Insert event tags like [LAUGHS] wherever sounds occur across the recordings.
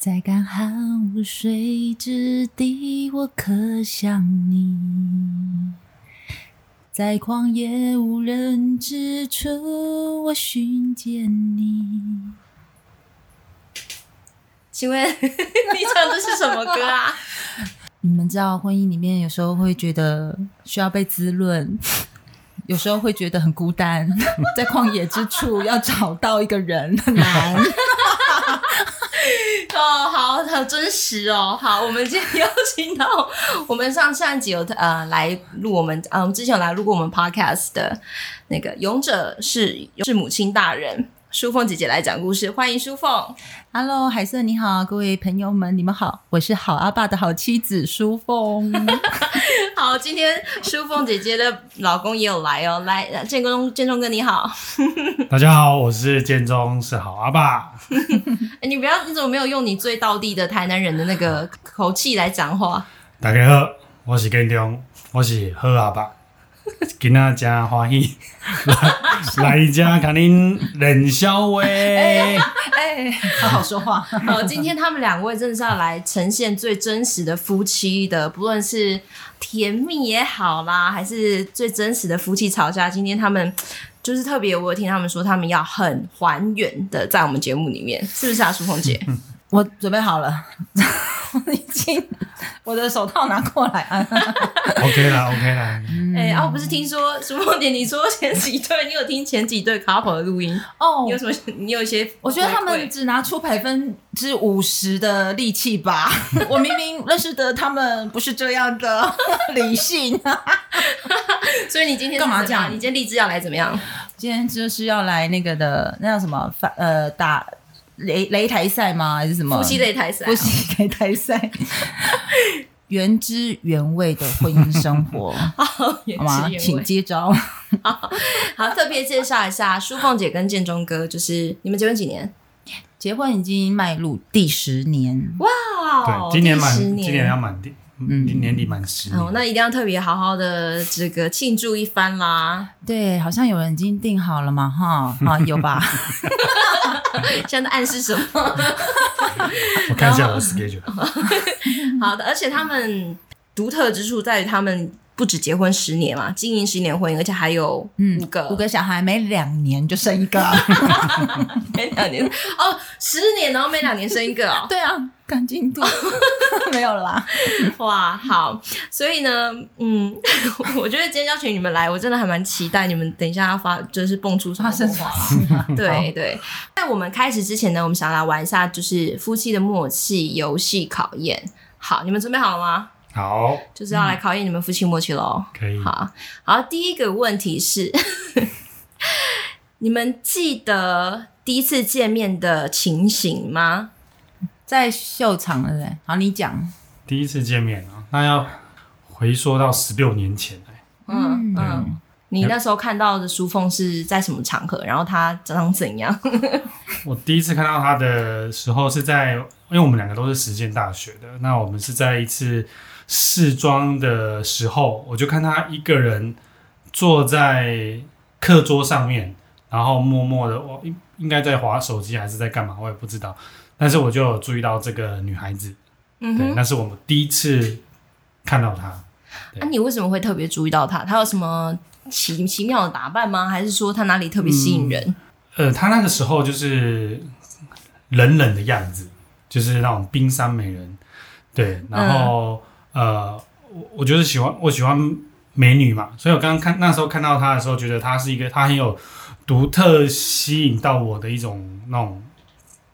在干旱无水之地，我可想你；在旷野无人之处，我寻见你。请问你唱的是什么歌啊？[LAUGHS] 你们知道，婚姻里面有时候会觉得需要被滋润，有时候会觉得很孤单，[LAUGHS] 在旷野之处要找到一个人很难。哦，好，好真实哦。好，我们今天邀请到我们上上集有呃来录我们，嗯、呃，之前有来录过我们 podcast 的那个勇者是是母亲大人。书凤姐姐来讲故事，欢迎书凤。Hello，海瑟你好，各位朋友们，你们好，我是好阿爸的好妻子书凤。[LAUGHS] 好，今天书凤姐姐的老公也有来哦，来建中建中哥你好。[LAUGHS] 大家好，我是建中，是好阿爸。欸、[LAUGHS] 你不要，你怎么没有用你最道地的台南人的那个口气来讲话？大家好，我是建中，我是好阿爸。[LAUGHS] 今仔真欢喜，[LAUGHS] 来来家看您冷笑话。哎，哎，好好说话。好，今天他们两位真的是要来呈现最真实的夫妻的，不论是甜蜜也好啦，还是最真实的夫妻吵架。今天他们就是特别，我有听他们说，他们要很还原的在我们节目里面，是不是啊，淑凤姐？[LAUGHS] 我准备好了。[LAUGHS] 我已经，我的手套拿过来啊。OK 啦，OK 啦。哎、欸，啊，我不是听说淑凤姐，你说前几对，你有听前几对 couple 的录音哦？你有什么？你有一些？我觉得他们只拿出百分之五十的力气吧。[LAUGHS] 我明明认识的他们不是这样的 [LAUGHS] 理性。所以你今天干嘛这样？你今天立志要来怎么样？今天就是要来那个的，那叫什么？反呃打。擂擂台赛吗？还是什么？夫妻擂台赛。夫妻擂台赛。[LAUGHS] 原汁原味的婚姻生活，[LAUGHS] 好吗？请接招。[LAUGHS] 好，好，特别介绍一下，舒凤姐跟建中哥，就是你们结婚几年？结婚已经迈入第十年。哇，对，今年满，今年要满第。嗯，年底满十，哦，那一定要特别好好的这个庆祝一番啦。对，好像有人已经订好了嘛，哈，啊，有吧？[LAUGHS] 现在暗示什么？[LAUGHS] 我看一下我的 schedule。[LAUGHS] 好的，而且他们独特之处在于他们。不止结婚十年嘛，经营十年婚姻，而且还有五个、嗯、五个小孩，每两年就生一个，[LAUGHS] 每两年。哦，十年然后每两年生一个哦，[LAUGHS] 对啊，赶进度。[LAUGHS] 没有了啦，哇，好，所以呢，嗯，我觉得今天邀请你们来，我真的还蛮期待你们等一下要发，就是蹦出什么火花，对对。在我们开始之前呢，我们想来玩一下，就是夫妻的默契游戏考验。好，你们准备好了吗？好，就是要来考验你们夫妻默契喽。可以。好，好，第一个问题是，[LAUGHS] 你们记得第一次见面的情形吗？在秀场对不对？好，你讲。第一次见面啊，那要回溯到十六年前来。嗯嗯。你那时候看到的书凤是在什么场合？然后他长怎样？[LAUGHS] 我第一次看到他的时候是在，因为我们两个都是实践大学的，那我们是在一次。试妆的时候，我就看他一个人坐在课桌上面，然后默默的，我应应该在划手机还是在干嘛，我也不知道。但是我就有注意到这个女孩子，嗯，对，那是我们第一次看到她。那、啊、你为什么会特别注意到她？她有什么奇奇妙的打扮吗？还是说她哪里特别吸引人？嗯、呃，她那个时候就是冷冷的样子，就是那种冰山美人，对，然后。嗯呃，我我就是喜欢我喜欢美女嘛，所以我刚刚看那时候看到她的时候，觉得她是一个她很有独特吸引到我的一种那种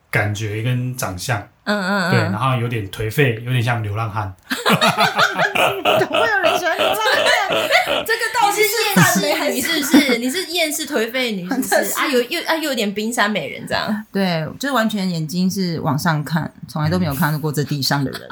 感觉跟长相，嗯嗯嗯，对，然后有点颓废，有点像流浪汉。[LAUGHS] 怎么会有人喜欢流浪汉？这个到底是厌世女是不是？你是厌世颓废女是不是？啊，有又啊又有点冰山美人这样？对，就是完全眼睛是往上看，从来都没有看到过这地上的人。[LAUGHS]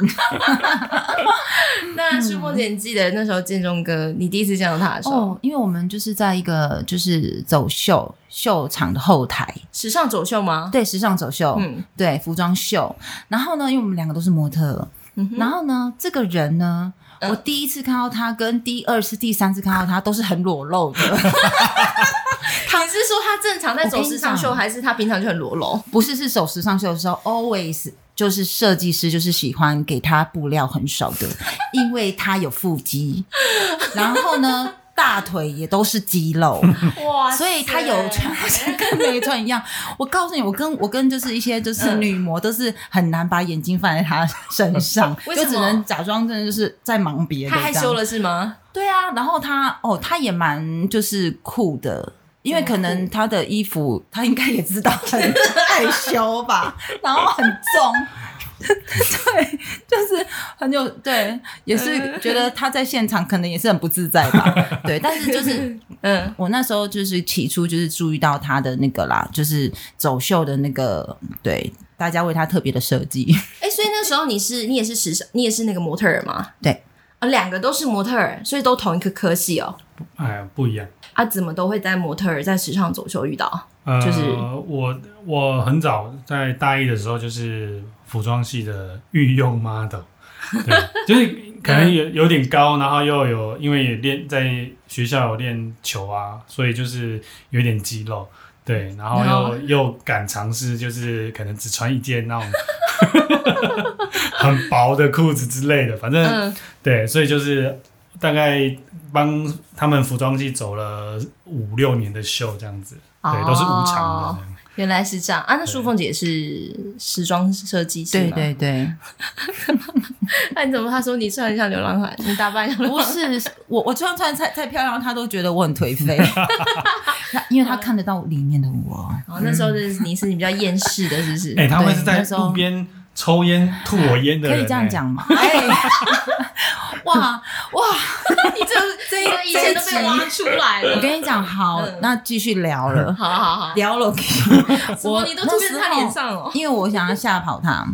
那书凤姐，你记得那时候建中哥，你第一次见到他的时候，哦，因为我们就是在一个就是走秀秀场的后台，时尚走秀吗？对，时尚走秀，嗯，对，服装秀。然后呢，因为我们两个都是模特，嗯、然后呢，这个人呢，嗯、我第一次看到他，跟第二次、第三次看到他都是很裸露的。[LAUGHS] 他是说他正常在走时尚秀，还是他平常就很裸露？不是，是走时尚秀的时候，always 就是设计师就是喜欢给他布料很少的，[LAUGHS] 因为他有腹肌，然后呢。[LAUGHS] 大腿也都是肌肉，哇！所以他有穿跟没穿一样。我告诉你，我跟我跟就是一些就是女模都是很难把眼睛放在他身上，[LAUGHS] 就只能假装真的就是在忙别的。他害羞了是吗？对啊，然后他哦，他也蛮就是酷的，因为可能他的衣服他应该也知道很害羞吧，[LAUGHS] 然后很重。[LAUGHS] 对，就是很有对，也是觉得他在现场可能也是很不自在吧。[LAUGHS] 对，但是就是嗯，我那时候就是起初就是注意到他的那个啦，就是走秀的那个，对，大家为他特别的设计。哎，所以那时候你是你也是时尚，你也是那个模特儿吗？对啊，两个都是模特儿，所以都同一个科系哦。哎，不一样啊？怎么都会在模特儿在时尚走秀遇到？呃，就是我我很早在大一的时候就是。服装系的御用 model，对，就是可能有有点高，然后又有因为也练在学校有练球啊，所以就是有点肌肉，对，然后又.又敢尝试，就是可能只穿一件那种 [LAUGHS] 很薄的裤子之类的，反正、嗯、对，所以就是大概帮他们服装系走了五六年的秀这样子，对，oh. 都是无偿的。原来是这样啊！那淑凤姐是时装设计师，对对对。[LAUGHS] 那你怎么？她说你穿很像流浪汉，你打扮像流浪汉？不是我，我穿穿太太漂亮，她都觉得我很颓废。[LAUGHS] 因为她看得到里面的我。哦，那时候是你是你比较厌世的，是不是？[LAUGHS] 哎，他会是在路边抽烟吐我烟的人，可以这样讲吗？哎，哇哇！[LAUGHS] 你这 [LAUGHS] 这一个以前都被挖出来了。我跟你讲，好，那继续聊了。好好好，聊了。[LAUGHS] 我你都出现在他脸上了，因为我想要吓跑他。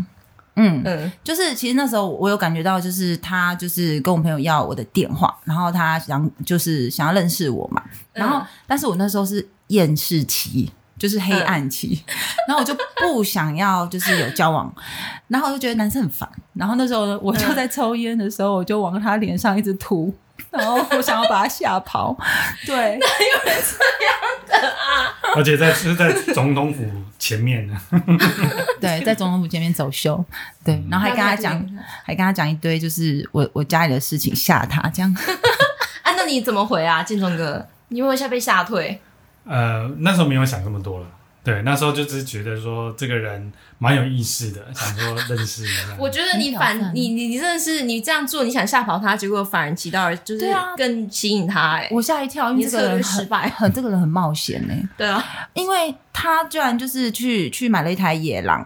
嗯嗯，就是其实那时候我有感觉到，就是他就是跟我朋友要我的电话，然后他想就是想要认识我嘛。然后，但是我那时候是厌世期。就是黑暗期，嗯、然后我就不想要，就是有交往，然后我就觉得男生很烦，然后那时候我就在抽烟的时候，我就往他脸上一直吐，然后我想要把他吓跑。对，哪有人这样的啊？[LAUGHS] 而且在是在总统府前面呢。[LAUGHS] [LAUGHS] 对，在总统府前面走秀，对，然后还跟他讲，还跟他讲一堆，就是我我家里的事情吓他这样。啊，那你怎么回啊，建中哥？你会不会吓被吓退？呃，那时候没有想这么多了，对，那时候就只是觉得说这个人蛮有意思的，想说认识一下。[LAUGHS] 我觉得你反你你你真的是你这样做，你想吓跑他，结果反而起到就是更吸引他哎、欸，我吓一跳，因为这个人失败，很 [LAUGHS] 这个人很冒险呢、欸。对啊，因为他居然就是去去买了一台野狼，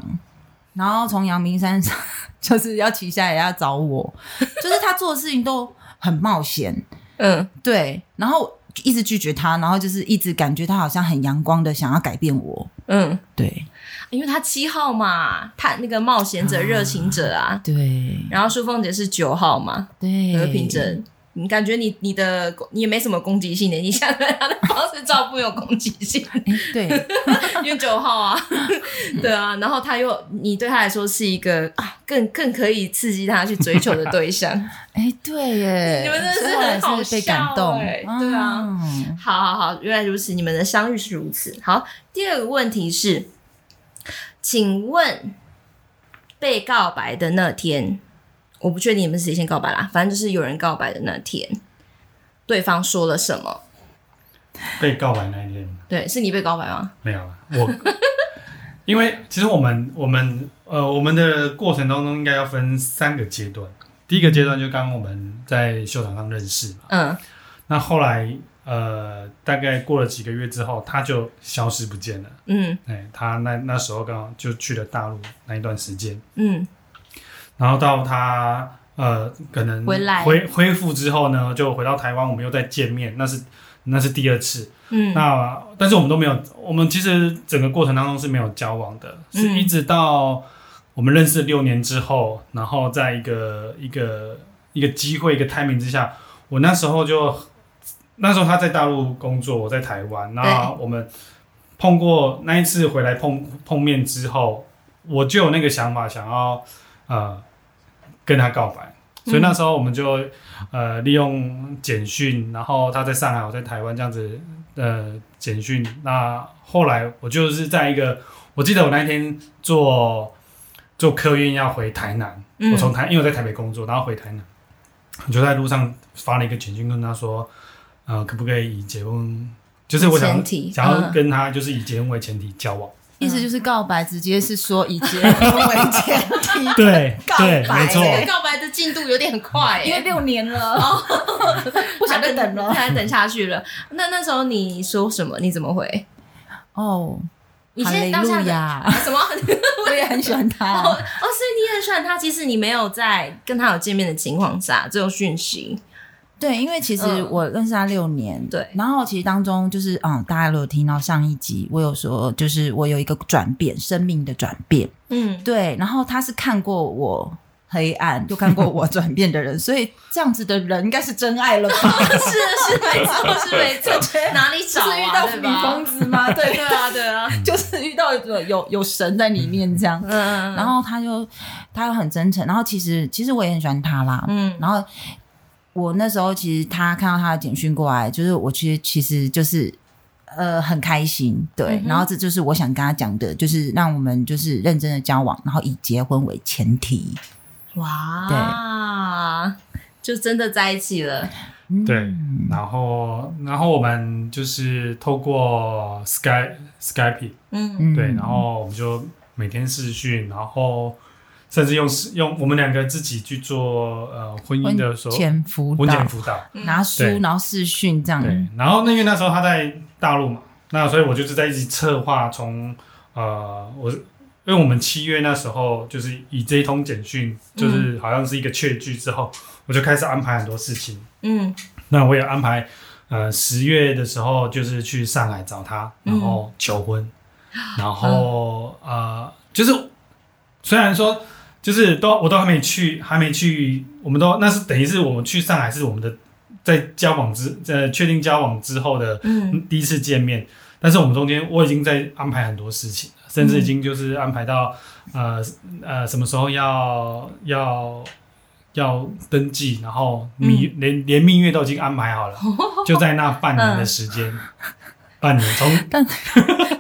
然后从阳明山上就是要骑下来要找我，就是他做的事情都很冒险，[LAUGHS] 嗯，对，然后。一直拒绝他，然后就是一直感觉他好像很阳光的想要改变我。嗯，对，因为他七号嘛，他那个冒险者、热情者啊。对。然后淑凤姐是九号嘛，对，和平者。你感觉你你的你也没什么攻击性的，你想对他的方式照顾有攻击性。对，[LAUGHS] 因为九号啊，[LAUGHS] 对啊，然后他又你对他来说是一个啊，更更可以刺激他去追求的对象。[LAUGHS] 哎，对耶，你们真的是很好笑，被感动。对啊，嗯、好好好，原来如此，你们的相遇是如此。好，第二个问题是，请问被告白的那天。我不确定你们是谁先告白啦，反正就是有人告白的那天，对方说了什么？被告白那一天，对，是你被告白吗？没有，我因为其实我们我们呃我们的过程当中应该要分三个阶段，第一个阶段就刚刚我们在秀场上认识嘛，嗯，那后来呃大概过了几个月之后，他就消失不见了，嗯，哎，他那那时候刚好就去了大陆那一段时间，嗯。然后到他呃，可能恢恢复之后呢，就回到台湾，我们又再见面，那是那是第二次。嗯，那但是我们都没有，我们其实整个过程当中是没有交往的，嗯、是一直到我们认识六年之后，然后在一个一个一个机会一个 timing 之下，我那时候就那时候他在大陆工作，我在台湾，那我们碰过那一次回来碰碰面之后，我就有那个想法，想要。呃，跟他告白，所以那时候我们就、嗯、呃利用简讯，然后他在上海，我在台湾，这样子呃简讯。那后来我就是在一个，我记得我那一天坐坐客运要回台南，嗯、我从台因为我在台北工作，然后回台南，我就在路上发了一个简讯跟他说，呃，可不可以以结婚，就是我想想要跟他就是以结婚为前提交往。意思就是告白，直接是说以结婚为前 [LAUGHS] [LAUGHS] 提。对，告白，没错。告白的进度有点很快，因为六年了，[LAUGHS] 不想再等了，不想等下去了。那那时候你说什么？你怎么回？哦，你先当下呀？什么？我也很喜欢他。哦，所以你也很喜欢他。即使你没有在跟他有见面的情况下，这种讯息。对，因为其实我认识他六年，嗯、对，然后其实当中就是，嗯，大家都有听到上一集，我有说，就是我有一个转变，生命的转变，嗯，对，然后他是看过我黑暗，就看过我转变的人，所以这样子的人应该是真爱了吧？[LAUGHS] 是是没错，是没错，[LAUGHS] 哪里找啊？是遇到女疯子吗？对对啊，对啊，[LAUGHS] 就是遇到有有有神在里面这样，嗯，然后他就他又很真诚，然后其实其实我也很喜欢他啦，嗯，然后。我那时候其实他看到他的简讯过来，就是我其实其实就是呃很开心，对，嗯、然后这就是我想跟他讲的，就是让我们就是认真的交往，然后以结婚为前提。哇，对，就真的在一起了。对，然后然后我们就是透过 Sky Skype，嗯，对，然后我们就每天视讯，然后。甚至用用我们两个自己去做呃婚姻的时候，婚前辅导，婚前辅导，拿书然后视讯这样。对，然后那因为那时候他在大陆嘛，那所以我就是在一起策划从呃我，因为我们七月那时候就是以这一通简讯，就是好像是一个确据之后，嗯、我就开始安排很多事情。嗯，那我也安排呃十月的时候就是去上海找他，然后求婚，嗯、然后、嗯、呃就是虽然说。就是都我都还没去，还没去，我们都那是等于是我们去上海是我们的在交往之在确定交往之后的第一次见面，嗯、但是我们中间我已经在安排很多事情，甚至已经就是安排到、嗯、呃呃什么时候要要要登记，然后蜜、嗯、连连蜜月都已经安排好了，就在那半年的时间。嗯 [LAUGHS] 半年从，但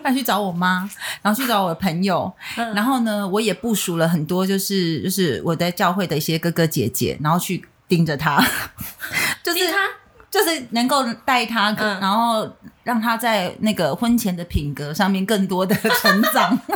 他去找我妈，然后去找我的朋友，嗯、然后呢，我也部署了很多，就是就是我在教会的一些哥哥姐姐，然后去盯着他，[LAUGHS] 就是他就是能够带他，嗯、然后让他在那个婚前的品格上面更多的 [LAUGHS] 成长。[LAUGHS]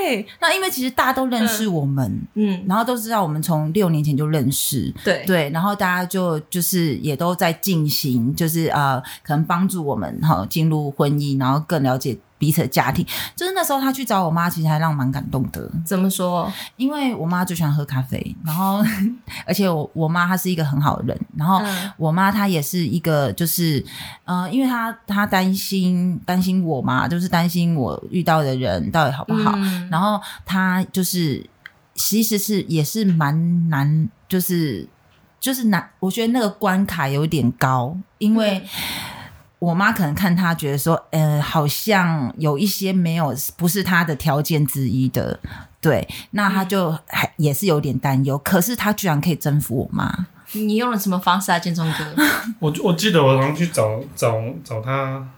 对，那因为其实大家都认识我们，嗯，然后都知道我们从六年前就认识，对。对，然后大家就就是也都在进行，就是呃，可能帮助我们哈进入婚姻，然后更了解。彼此的家庭，就是那时候他去找我妈，其实还让我蛮感动的。怎么说？因为我妈就喜欢喝咖啡，然后 [LAUGHS] 而且我我妈她是一个很好的人，然后我妈她也是一个就是呃，因为她她担心担心我嘛，就是担心我遇到的人到底好不好，嗯、然后她就是其实是也是蛮难，就是就是难，我觉得那个关卡有点高，因为。嗯我妈可能看他觉得说，呃，好像有一些没有不是他的条件之一的，对，那他就还也是有点担忧。可是他居然可以征服我妈，你用了什么方式啊，建中哥？[LAUGHS] 我我记得我好像去找找找他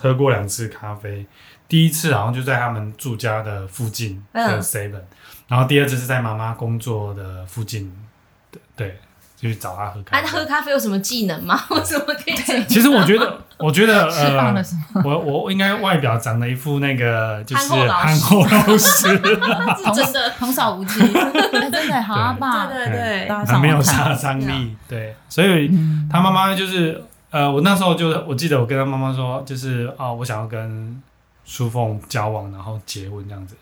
喝过两次咖啡，第一次好像就在他们住家的附近的 Seven，嗯，然后第二次是在妈妈工作的附近，对。就去找他喝咖啡。他喝咖啡有什么技能吗？[LAUGHS] 我怎么可以？其实我觉得，[LAUGHS] 我觉得呃，我我应该外表长得一副那个就是憨厚老实，[LAUGHS] 真的童叟无欺，真的好棒，对对对，很没有杀伤力。对，所以他妈妈就是呃，我那时候就我记得我跟他妈妈说，就是哦，我想要跟书凤交往，然后结婚这样子。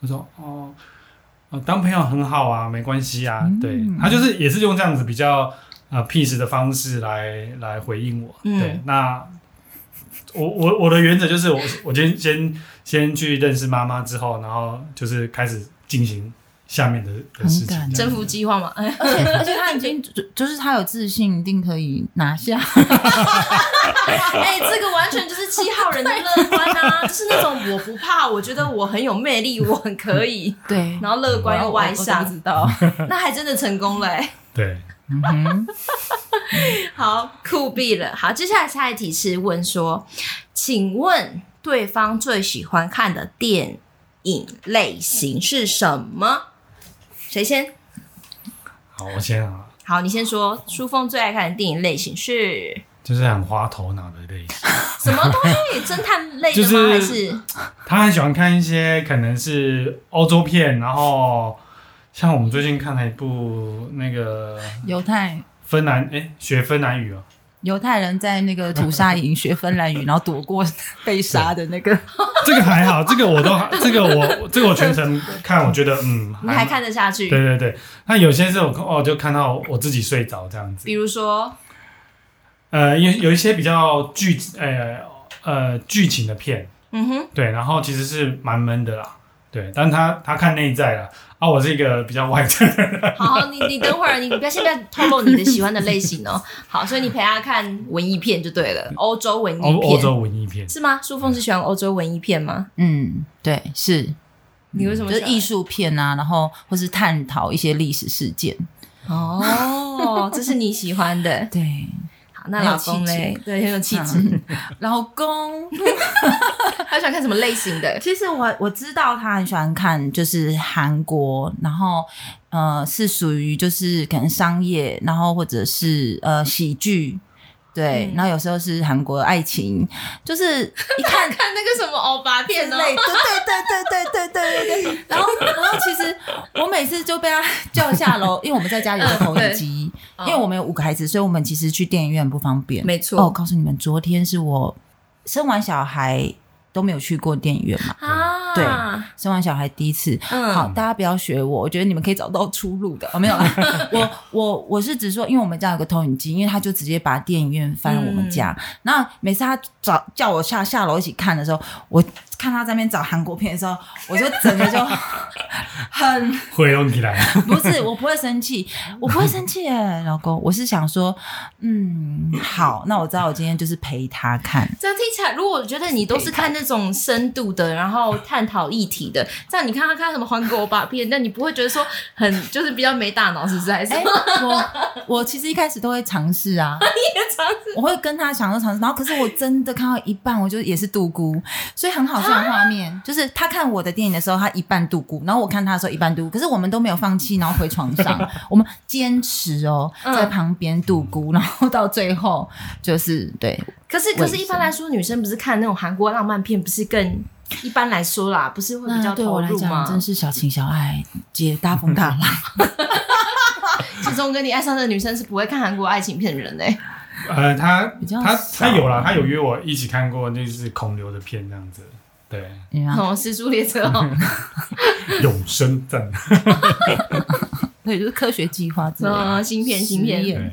我说哦。当朋友很好啊，没关系啊。嗯、对，他就是也是用这样子比较呃 peace 的方式来来回应我。嗯、对，那我我我的原则就是我我先先先去认识妈妈之后，然后就是开始进行。下面的的事情，征服计划嘛，[LAUGHS] 而且而且他已经就就是他有自信，一定可以拿下。[LAUGHS] 哎，这个完全就是七号人的乐观啊，[LAUGHS] 就是那种我不怕，我觉得我很有魅力，我很可以。对，然后乐观又外向，知道，那还真的成功了。对，嗯哼，好酷毙了。好，接下来下一题是问说，请问对方最喜欢看的电影类型是什么？谁先？好，我先啊。好，你先说。书凤最爱看的电影类型是？就是很花头脑的类型。[LAUGHS] 什么东西？侦探类的吗？[LAUGHS] 就是、还是他很喜欢看一些可能是欧洲片，然后像我们最近看了一部那个犹太芬兰哎学芬兰语哦。犹太人在那个屠杀营学芬兰语，[LAUGHS] 然后躲过被杀的那个。[LAUGHS] 这个还好，这个我都，这个我，[LAUGHS] 这个我全程看，我觉得嗯，你还看得下去？对对对，那有些时候哦，就看到我自己睡着这样子。比如说，呃，有有一些比较剧呃呃剧情的片，嗯哼，对，然后其实是蛮闷的啦，对，但他他看内在啦。啊，我是一个比较外在的人。好，[LAUGHS] 好，你你等会儿，你不要先不要透露你的喜欢的类型哦。好，所以你陪他看文艺片就对了，欧洲文艺片。欧洲文艺片是吗？淑凤是喜欢欧洲文艺片吗？嗯，对，是。你为什么？就是艺术片啊，然后或是探讨一些历史事件。哦，这是你喜欢的。对。那老公嘞？对，很有气质。老公，[LAUGHS] 他喜欢看什么类型的？[LAUGHS] 其实我我知道他很喜欢看，就是韩国，然后呃是属于就是可能商业，然后或者是呃喜剧。对，嗯、然后有时候是韩国爱情，就是一看 [LAUGHS] 看那个什么欧巴片哦，对对对对对对对对。然后然后其实我每次就被他叫下楼，[LAUGHS] 因为我们在家里有个投影机，因为我们有五个孩子，所以我们其实去电影院不方便。没错。哦，我告诉你们，昨天是我生完小孩都没有去过电影院嘛。啊。对，生完小孩第一次，嗯、好，大家不要学我，我觉得你们可以找到出路的。哦，没有 [LAUGHS] 啦，我我我是只说，因为我们家有个投影机，因为他就直接把电影院翻我们家，嗯、那每次他找叫我下下楼一起看的时候，我。看他在那边找韩国片的时候，我就整个就 [LAUGHS] 很会用起来。[LAUGHS] 不是，我不会生气，我不会生气耶，老公。我是想说，嗯，好，那我知道我今天就是陪他看。这样听起来，如果我觉得你都是看那种深度的，然后探讨议题的，这样你看他看什么韩国把片，那你不会觉得说很就是比较没大脑，是不是？还是、欸、我我其实一开始都会尝试啊，[LAUGHS] 你也尝试，我会跟他想说尝试，然后可是我真的看到一半，我就也是度孤，所以很好笑。画面就是他看我的电影的时候，他一半度孤，然后我看他的时候一半度孤，可是我们都没有放弃，然后回床上，[LAUGHS] 我们坚持哦，在旁边度孤，然后到最后就是对。可是可是，一般来说，女生不是看那种韩国浪漫片，不是更一般来说啦，不是会比较投入吗？真是小情小爱，接大风大浪。[LAUGHS] 志忠跟你爱上的女生是不会看韩国爱情片的人嘞。呃，他他他有啦，他有约我一起看过，那就是孔刘的片这样子。对，哦，尸速列车哦，[LAUGHS] 永生战，[LAUGHS] 对，就是科学计划之类，芯片，芯片，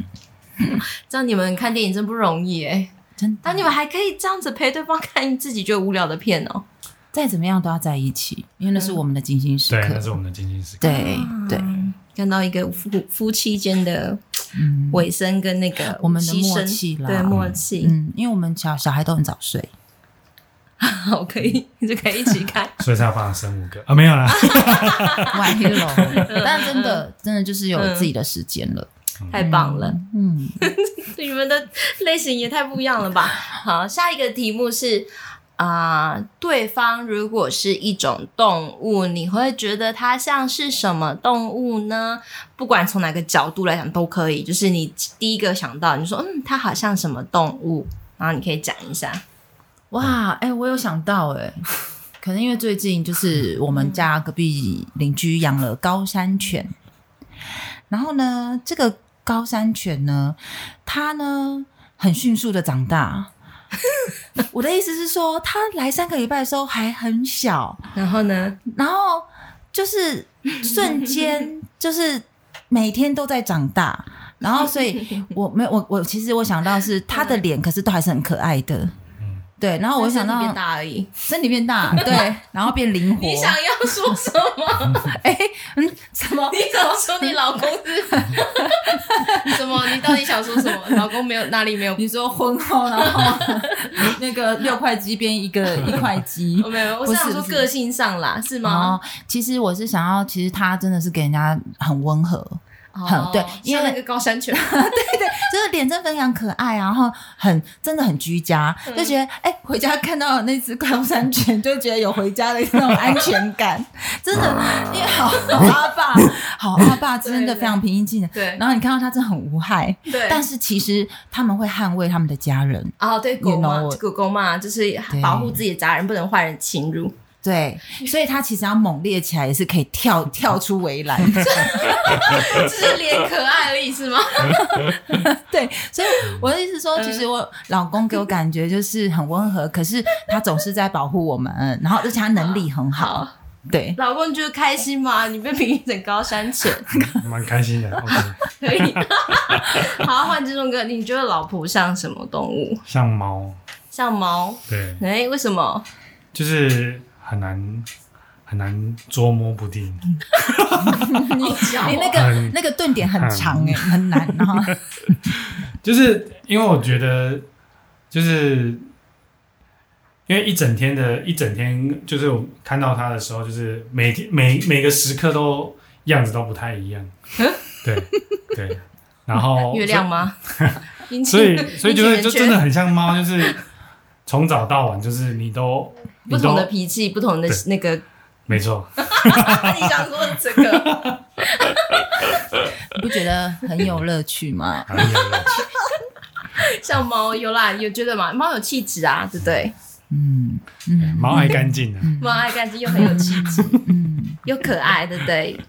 这样你们看电影真不容易哎，真。但你们还可以这样子陪对方看自己觉得无聊的片哦，再怎么样都要在一起，因为那是我们的精心时刻，对，那是我们的精心时刻，对对。看到一个夫夫妻间的尾声跟那个我们的默契了，对默契，嗯，因为我们小小孩都很早睡。[LAUGHS] 好，可以，你就可以一起看。[LAUGHS] 所以才要帮他生五个啊？没有啦，[LAUGHS] 歪了。但真的，真的就是有自己的时间了，太棒了。嗯，你们的类型也太不一样了吧？好，下一个题目是啊、呃，对方如果是一种动物，你会觉得它像是什么动物呢？不管从哪个角度来讲都可以。就是你第一个想到，你说嗯，它好像什么动物，然后你可以讲一下。哇，哎、欸，我有想到、欸，哎，可能因为最近就是我们家隔壁邻居养了高山犬，然后呢，这个高山犬呢，它呢很迅速的长大。[LAUGHS] 我的意思是说，它来三个礼拜的时候还很小，[LAUGHS] 然后呢，然后就是瞬间 [LAUGHS] 就是每天都在长大，然后所以我没有我我其实我想到是它的脸，可是都还是很可爱的。对，然后我想到身体变大而已，身体变大，[LAUGHS] 对，然后变灵活。你想要说什么？[LAUGHS] 哎，嗯，什么？你怎么说你老公是？[LAUGHS] 什么？你到底想说什么？老公没有哪里没有？你说婚后然后那个六块肌变一个一块肌？没有，我是想说个性上啦，是吗？其实我是想要，其实他真的是给人家很温和。很对，因为那个高山犬，[LAUGHS] 对对，就是脸真的非常可爱，然后很真的很居家，就觉得哎，回家看到那只高山犬，就觉得有回家的那种安全感，真的，因为好阿爸，好阿爸真的非常平易近人，对，然后你看到他真的很无害，对，但是其实他们会捍卫他们的家人，啊，对，狗嘛，狗狗嘛，就是保护自己的家人，不能坏人侵入。对，所以他其实要猛烈起来，也是可以跳 [LAUGHS] 跳出围栏，[LAUGHS] 只是脸可爱而已，是吗？[LAUGHS] 对，所以我的意思说，其实我老公给我感觉就是很温和，可是他总是在保护我们，然后而且他能力很好。对，老公觉得开心吗？你被评成高山犬，蛮开心的。OK，可以。好，换这种歌，你觉得老婆像什么动物？像猫。像猫。对。哎，为什么？就是。很难很难捉摸不定，[LAUGHS] 你你那个那个顿点很长哎，很难。哈 [LAUGHS] 就是因为我觉得，就是因为一整天的一整天，就是我看到他的时候，就是每天每每个时刻都样子都不太一样。对对，然后 [LAUGHS] 月亮吗？所以所以就会就真的很像猫，就是从早到晚，就是你都。不同的脾气，不同的那个，没错。[LAUGHS] 你想说这个，你 [LAUGHS] 不觉得很有乐趣吗？很有乐趣。像猫有啦，有觉得吗？猫有气质啊，对不对？嗯嗯，猫爱干净的，猫爱干净又很有气质，嗯，又可爱，对不对？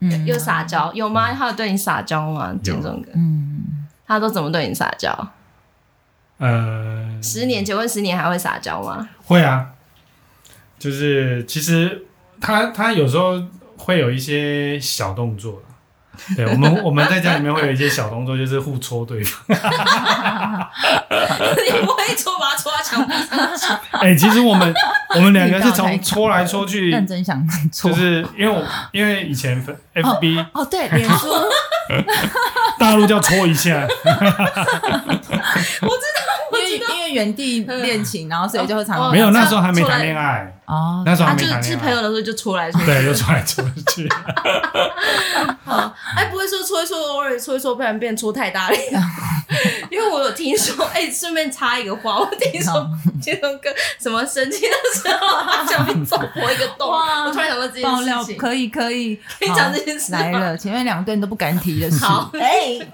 嗯，又撒娇，有吗？他有对你撒娇吗？建中哥，嗯，他都怎么对你撒娇？呃，十年结婚十年还会撒娇吗？会啊。就是其实他他有时候会有一些小动作，对，我们我们在家里面会有一些小动作，就是互戳对方。[LAUGHS] 你不会戳把他戳到墙壁上去？哎，其实我们 [LAUGHS] 我们两个是从戳来戳去，认真想戳，就是因为我因为以前 F B 哦，哦对，脸书 [LAUGHS] 大陆叫戳一下，我知道。因为原地恋情，然后所以就会常没有那时候还没谈恋爱。哦，那时候还没谈恋爱，就是朋友的时候就出来对，就出来出去。[LAUGHS] 好，哎，不会说搓一搓，偶尔搓一搓，不然变搓太大力。[LAUGHS] [LAUGHS] 因为我有听说，哎，顺便插一个话，我听说金龙哥什么生气的时候，他下面走破一个洞。我突然想到这件事情，可以可以，可以讲这件事来了，前面两段都不敢提的事。哎。[LAUGHS]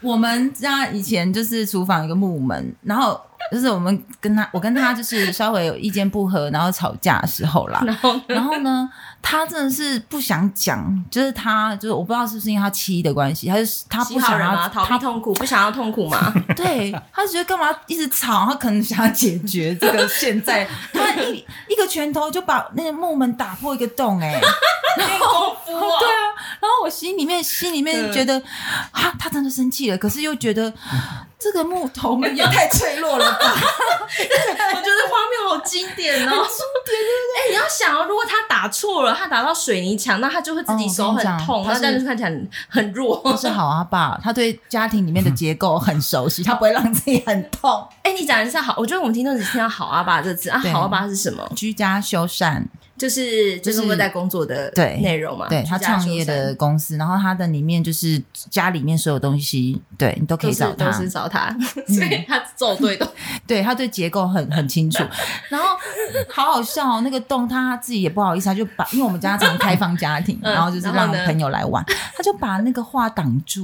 我们家以前就是厨房一个木门，然后就是我们跟他，我跟他就是稍微有意见不合，然后吵架的时候啦。然后，然后呢，他真的是不想讲，就是他就是我不知道是不是因为他七的关系，他就是他不想要逃避痛苦，不想要痛苦嘛？[LAUGHS] 对，他觉得干嘛一直吵？他可能想要解决这个现在，他一一个拳头就把那个木门打破一个洞，欸，哎。然后，[LAUGHS] 对啊，然后我心里面心里面觉得，啊，他真的生气了，可是又觉得这个木头们也太脆弱了吧？[LAUGHS] 我觉得画面好经典哦，经典，对不对？哎，你要想哦，如果他打错了，他打到水泥墙，那他就会自己手很痛，那这样就看起来很弱。他是好阿爸，他对家庭里面的结构很熟悉，他不会让自己很痛。[LAUGHS] 哎，你讲一下好，我觉得我们听众只听到好阿爸这字啊，好阿爸是什么？居家修缮。就是就是我们在工作的对内容嘛，对他创业的公司，然后他的里面就是家里面所有东西，对你都可以找他，都是找他，[LAUGHS] 所以他做对的，[LAUGHS] 对他对结构很很清楚。[LAUGHS] 然后好好笑哦，那个洞他自己也不好意思，他就把因为我们家常开放家庭，然后就是让朋友来玩，他就把那个画挡住。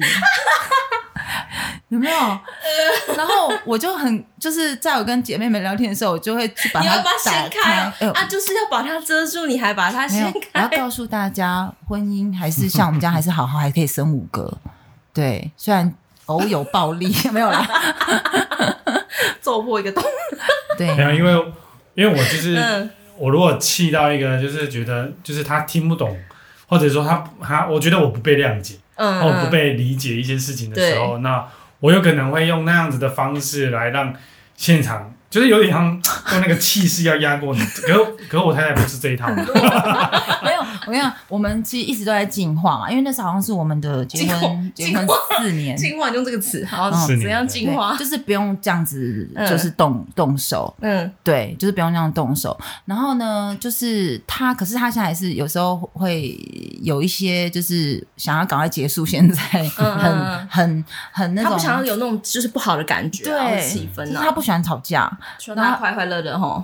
[LAUGHS] 有没有？[LAUGHS] 然后我就很就是在我跟姐妹们聊天的时候，我就会去把它打开啊，就是要把它遮住，你还把它掀开。我要告诉大家，婚姻还是像我们家，还是好好，还可以生五个。对，虽然偶有暴力，[LAUGHS] 没有啦，揍破一个洞。对，没有，因为因为我就是我，如果气到一个，就是觉得就是他听不懂，或者说他他，我觉得我不被谅解，嗯，我不被理解一些事情的时候，那。我有可能会用那样子的方式来让现场，就是有点像 [TSK] 用那个气势要压过你。可可我太太不是这一套，[LAUGHS] [LAUGHS] 我跟你讲，我们其实一直都在进化嘛，因为那时候好像是我们的结婚结婚四年，[LAUGHS] 进化用这个词，好，怎样进化？就是不用这样子，就是动动手，嗯，对，就是不用这样动手。然后呢，就是他，可是他现在还是有时候会有一些，就是想要赶快结束现在很很很那种，他不想要有那种就是不好的感觉，对气氛，他不喜欢吵架，说他快快乐乐齁。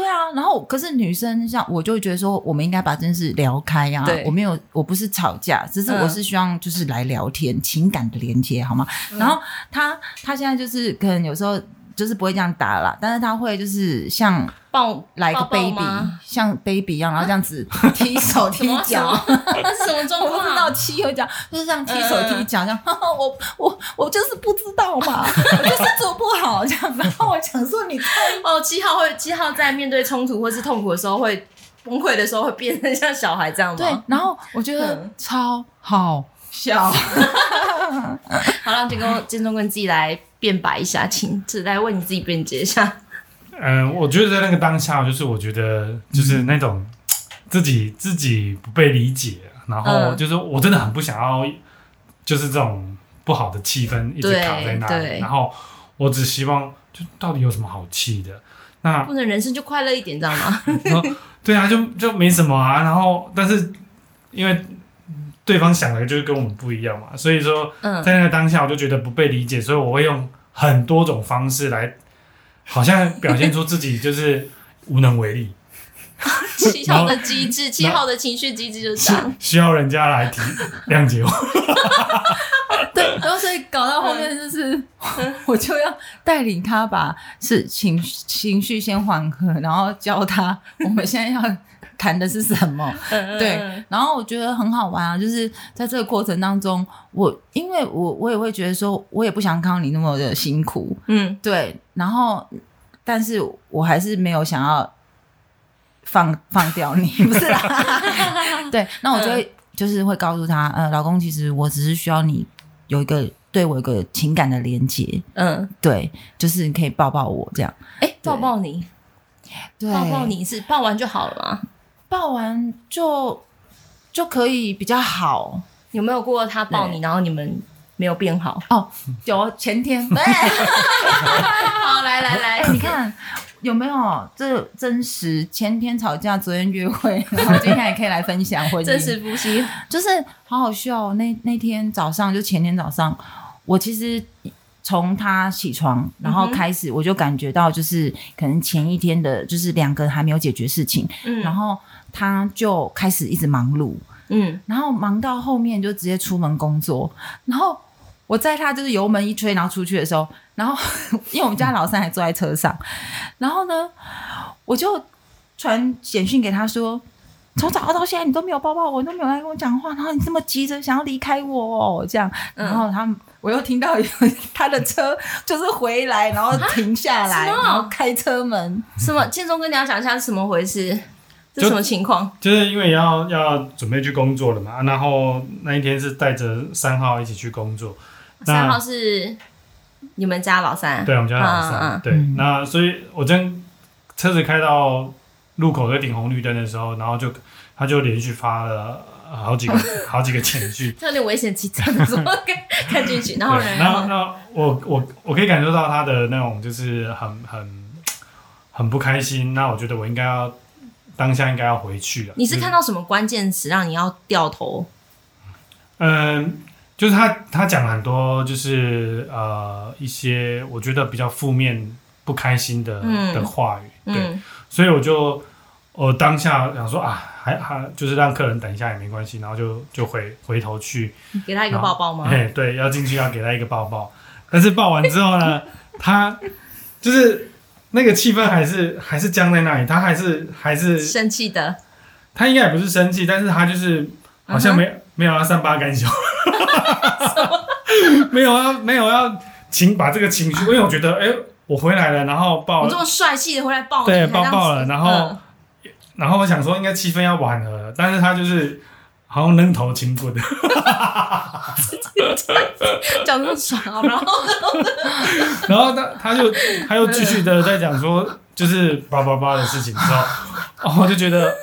对啊，然后可是女生像我就会觉得说，我们应该把这件事聊开啊。对，我没有，我不是吵架，只是我是希望就是来聊天，嗯、情感的连接，好吗？嗯、然后他他现在就是可能有时候。就是不会这样打啦，但是他会就是像抱来个 baby，像 baby 一样，然后这样子 [LAUGHS] 踢手踢脚，[LAUGHS] 那是什么状况？我不知道踢和脚，就是这样踢手踢脚，这样。[LAUGHS] 我我我就是不知道嘛，我就是做不好这样。然后我想说你哦，七号会七号在面对冲突或是痛苦的时候会崩溃的时候会变成像小孩这样吗？对，然后我觉得超好笑。[LAUGHS] 好，让建中建中跟自己来。辩白一下，请只来为你自己辩解一下。嗯、呃，我觉得在那个当下，就是我觉得就是那种自己、嗯、自己不被理解，然后就是我真的很不想要，就是这种不好的气氛一直卡在那里。然后我只希望，就到底有什么好气的？那不能人生就快乐一点，知道吗？[LAUGHS] 对啊，就就没什么啊。然后，但是因为。对方想的就是跟我们不一样嘛，所以说，在那个当下，我就觉得不被理解，嗯、所以我会用很多种方式来，好像表现出自己就是 [LAUGHS] 无能为力。[LAUGHS] 七号的机制，七号的情绪机制就是这样，需要人家来提谅解我。[LAUGHS] 对，然后所以搞到后面就是，嗯、我就要带领他把是情情绪先缓和，然后教他我们现在要。谈的是什么？[LAUGHS] 对，然后我觉得很好玩啊，就是在这个过程当中，我因为我我也会觉得说，我也不想看到你那么的辛苦，嗯，对，然后但是我还是没有想要放放掉你，[LAUGHS] 不是啦，[LAUGHS] 对，那我就会就是会告诉他，呃，老公，其实我只是需要你有一个对我有一个情感的连接，嗯，对，就是你可以抱抱我这样，哎，抱抱你，对，抱抱你是抱完就好了吗？抱完就就可以比较好，有没有过他抱你，然后你们没有变好？哦，有前天。对，[LAUGHS] [LAUGHS] 好，来来来，你看有没有这真实？前天吵架，昨天约会，[LAUGHS] 然后今天也可以来分享婚姻。真实夫妻就是好好笑。那那天早上就前天早上，我其实。从他起床，然后开始，我就感觉到就是可能前一天的，就是两个人还没有解决事情，嗯，然后他就开始一直忙碌，嗯，然后忙到后面就直接出门工作，然后我在他就是油门一吹，然后出去的时候，然后 [LAUGHS] 因为我们家老三还坐在车上，然后呢，我就传简讯给他说。从早到现在，你都没有抱抱我，你都没有来跟我讲话，然后你这么急着想要离开我，哦，这样，然后他们我又听到有他的车就是回来，然后停下来，然后开车门，什么？建中跟，你要讲一下是怎么回事？这什么情况？就是因为要要准备去工作了嘛，然后那一天是带着三号一起去工作，三号是你们家老三，对，我们家老三，嗯嗯对，那所以我真车子开到。路口在顶红绿灯的时候，然后就他就连续发了好几个 [LAUGHS] 好几个情绪，这有点危险，骑车的时候看进去，然后然后那我我我可以感受到他的那种就是很很很不开心。那我觉得我应该要当下应该要回去了。你是看到什么关键词让你要掉头？嗯，就是他他讲很多就是呃一些我觉得比较负面不开心的、嗯、的话语，对，嗯、所以我就。我当下想说啊，还还就是让客人等一下也没关系，然后就就回回头去给他一个抱抱吗？哎，对，要进去要给他一个抱抱，但是抱完之后呢，[LAUGHS] 他就是那个气氛还是还是僵在那里，他还是还是生气的，他应该也不是生气，但是他就是好像没、uh huh. 没有要善罢甘休，没有要没有要情把这个情绪，因为我觉得哎、欸，我回来了，然后抱，我这么帅气的回来抱，对，抱抱了，然后。嗯。然后我想说，应该气氛要缓和了，但是他就是好像扔头轻棍的，[LAUGHS] 讲这么爽，然后，[LAUGHS] 然后他他就他又继续的在讲说，就是叭叭叭的事情之后，哦，我就觉得，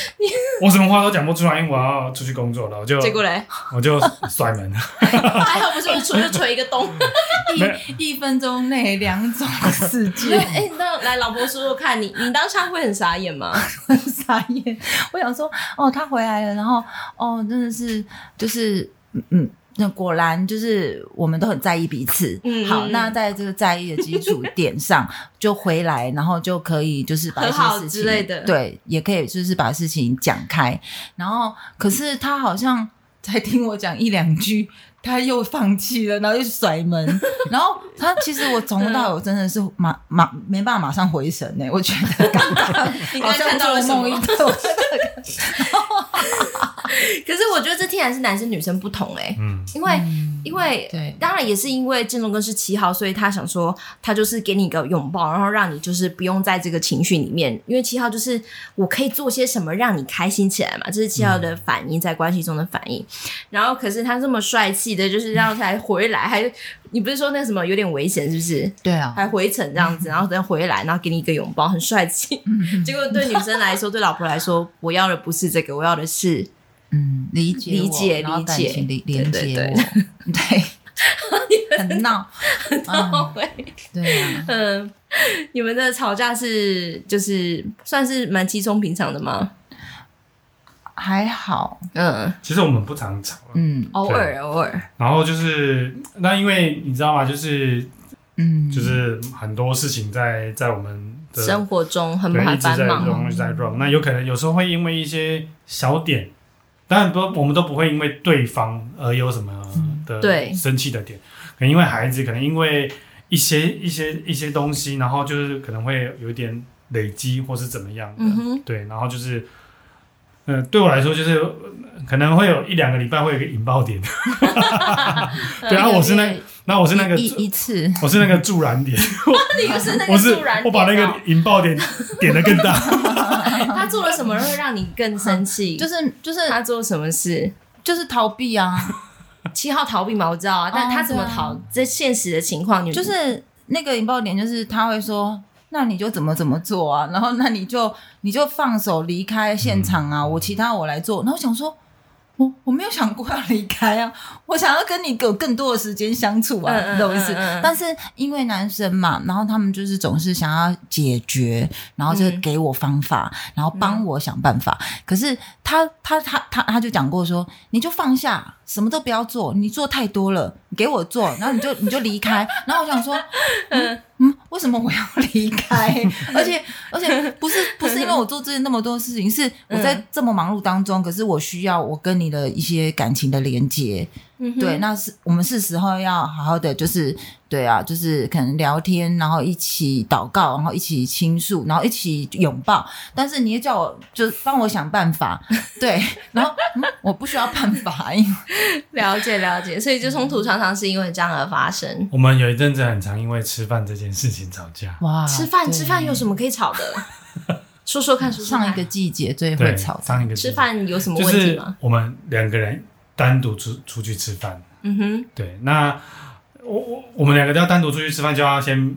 [LAUGHS] 我什么话都讲不出来，因为我要出去工作了，我就结果嘞，我就甩门了。[LAUGHS] 还好不是我吹就吹一个洞，[LAUGHS] 一一分钟内两种世界。哎、欸，那来老婆说说看你，你当下会很傻眼吗？很傻眼。我想说，哦，他回来了，然后哦，真的是就是嗯嗯。那果然就是我们都很在意彼此。嗯，好，那在这个在意的基础点上，[LAUGHS] 就回来，然后就可以就是把一些事情之类的，对，也可以就是把事情讲开。然后，可是他好像才听我讲一两句，他又放弃了，然后又甩门。[LAUGHS] 然后他其实我从头到尾真的是马马没办法马上回神呢，我觉得 [LAUGHS] 刚刚好像做梦一样。[LAUGHS] 可是我觉得这天然是男生女生不同哎、欸，嗯，因为、嗯、因为对，当然也是因为建中哥是七号，所以他想说他就是给你一个拥抱，然后让你就是不用在这个情绪里面，因为七号就是我可以做些什么让你开心起来嘛，这是七号的反应，在关系中的反应。然后可是他这么帅气的，就是让他回来，还你不是说那什么有点危险是不是？对啊，还回程这样子，然后等回来，然后给你一个拥抱，很帅气。[LAUGHS] 结果对女生来说，对老婆来说，我要的不是这个，我要的是。嗯，理解理解理解，连接我，对，[LAUGHS] [LAUGHS] 很闹，[LAUGHS] 很闹，对啊，嗯，你们的吵架是就是算是蛮稀松平常的吗？还好，嗯，其实我们不常吵，嗯，偶尔偶尔，然后就是那因为你知道吗？就是嗯，就是很多事情在在我们的生活中很繁忙，一直在 run，那有可能有时候会因为一些小点。当然不，我们都不会因为对方而有什么的生气的点，可能因为孩子，可能因为一些一些一些东西，然后就是可能会有一点累积或是怎么样的，嗯，对，然后就是，嗯、呃，对我来说就是可能会有一两个礼拜会有一个引爆点，[LAUGHS] [LAUGHS] [LAUGHS] 对，然后我是那，然后我是那个一一次，我是那个助燃点，[LAUGHS] 你是那个助燃点，我把那个引爆点 [LAUGHS] 点的更大。[LAUGHS] 他做了什么会让你更生气？就是就是他做什么事？就是逃避啊！七号逃避嘛，我知道啊。但他怎么逃？这现实的情况，你就是那个引爆点，就是他会说：“那你就怎么怎么做啊？”然后那你就你就放手离开现场啊！我其他我来做。然后我想说。我我没有想过要离开啊，我想要跟你有更多的时间相处啊，嗯、懂意思？嗯嗯、但是因为男生嘛，然后他们就是总是想要解决，然后就给我方法，嗯、然后帮我想办法。嗯、可是他他他他他就讲过说，你就放下，什么都不要做，你做太多了，你给我做，然后你就你就离开。然后我想说，[LAUGHS] 嗯。嗯，为什么我要离开？[LAUGHS] 而且而且不是不是因为我做这些那么多事情，是我在这么忙碌当中，可是我需要我跟你的一些感情的连接。嗯、对，那是我们是时候要好好的，就是对啊，就是可能聊天，然后一起祷告，然后一起倾诉，然后一起拥抱。但是你也叫我，就帮我想办法，[LAUGHS] 对，然后、嗯、我不需要办法，因为 [LAUGHS] 了解了解，所以就冲突常常是因为这样而发生。我们有一阵子很常因为吃饭这件事情吵架。哇，吃饭吃饭有什么可以吵的？说说看，说说看。上一个季节最会吵，上一个吃饭有什么问题吗？我们两个人。单独出出去吃饭，嗯哼，对，那我我我们两个都要单独出去吃饭，就要先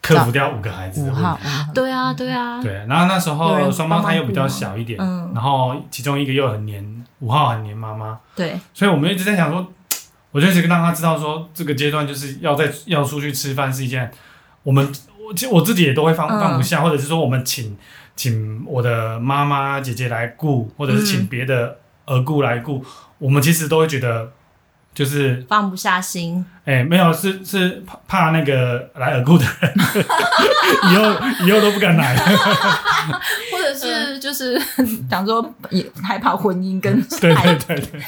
克服掉五个孩子的问题。五号，对啊，对啊，对。然后那时候双胞胎又比较小一点，嗯，然后其中一个又很黏，五号很黏妈妈，对，所以我们一直在想说，[TSK] 我就一直让他知道说，这个阶段就是要在要出去吃饭是一件，我们我其实我自己也都会放放不下，或者是说我们请请我的妈妈姐姐来顾，或者是请别的儿顾来顾。我们其实都会觉得，就是放不下心。哎、欸，没有，是是怕怕那个来耳故的人，[LAUGHS] 以后以后都不敢来，[LAUGHS] 或者是就是 [LAUGHS] 讲说也害怕婚姻跟对对对对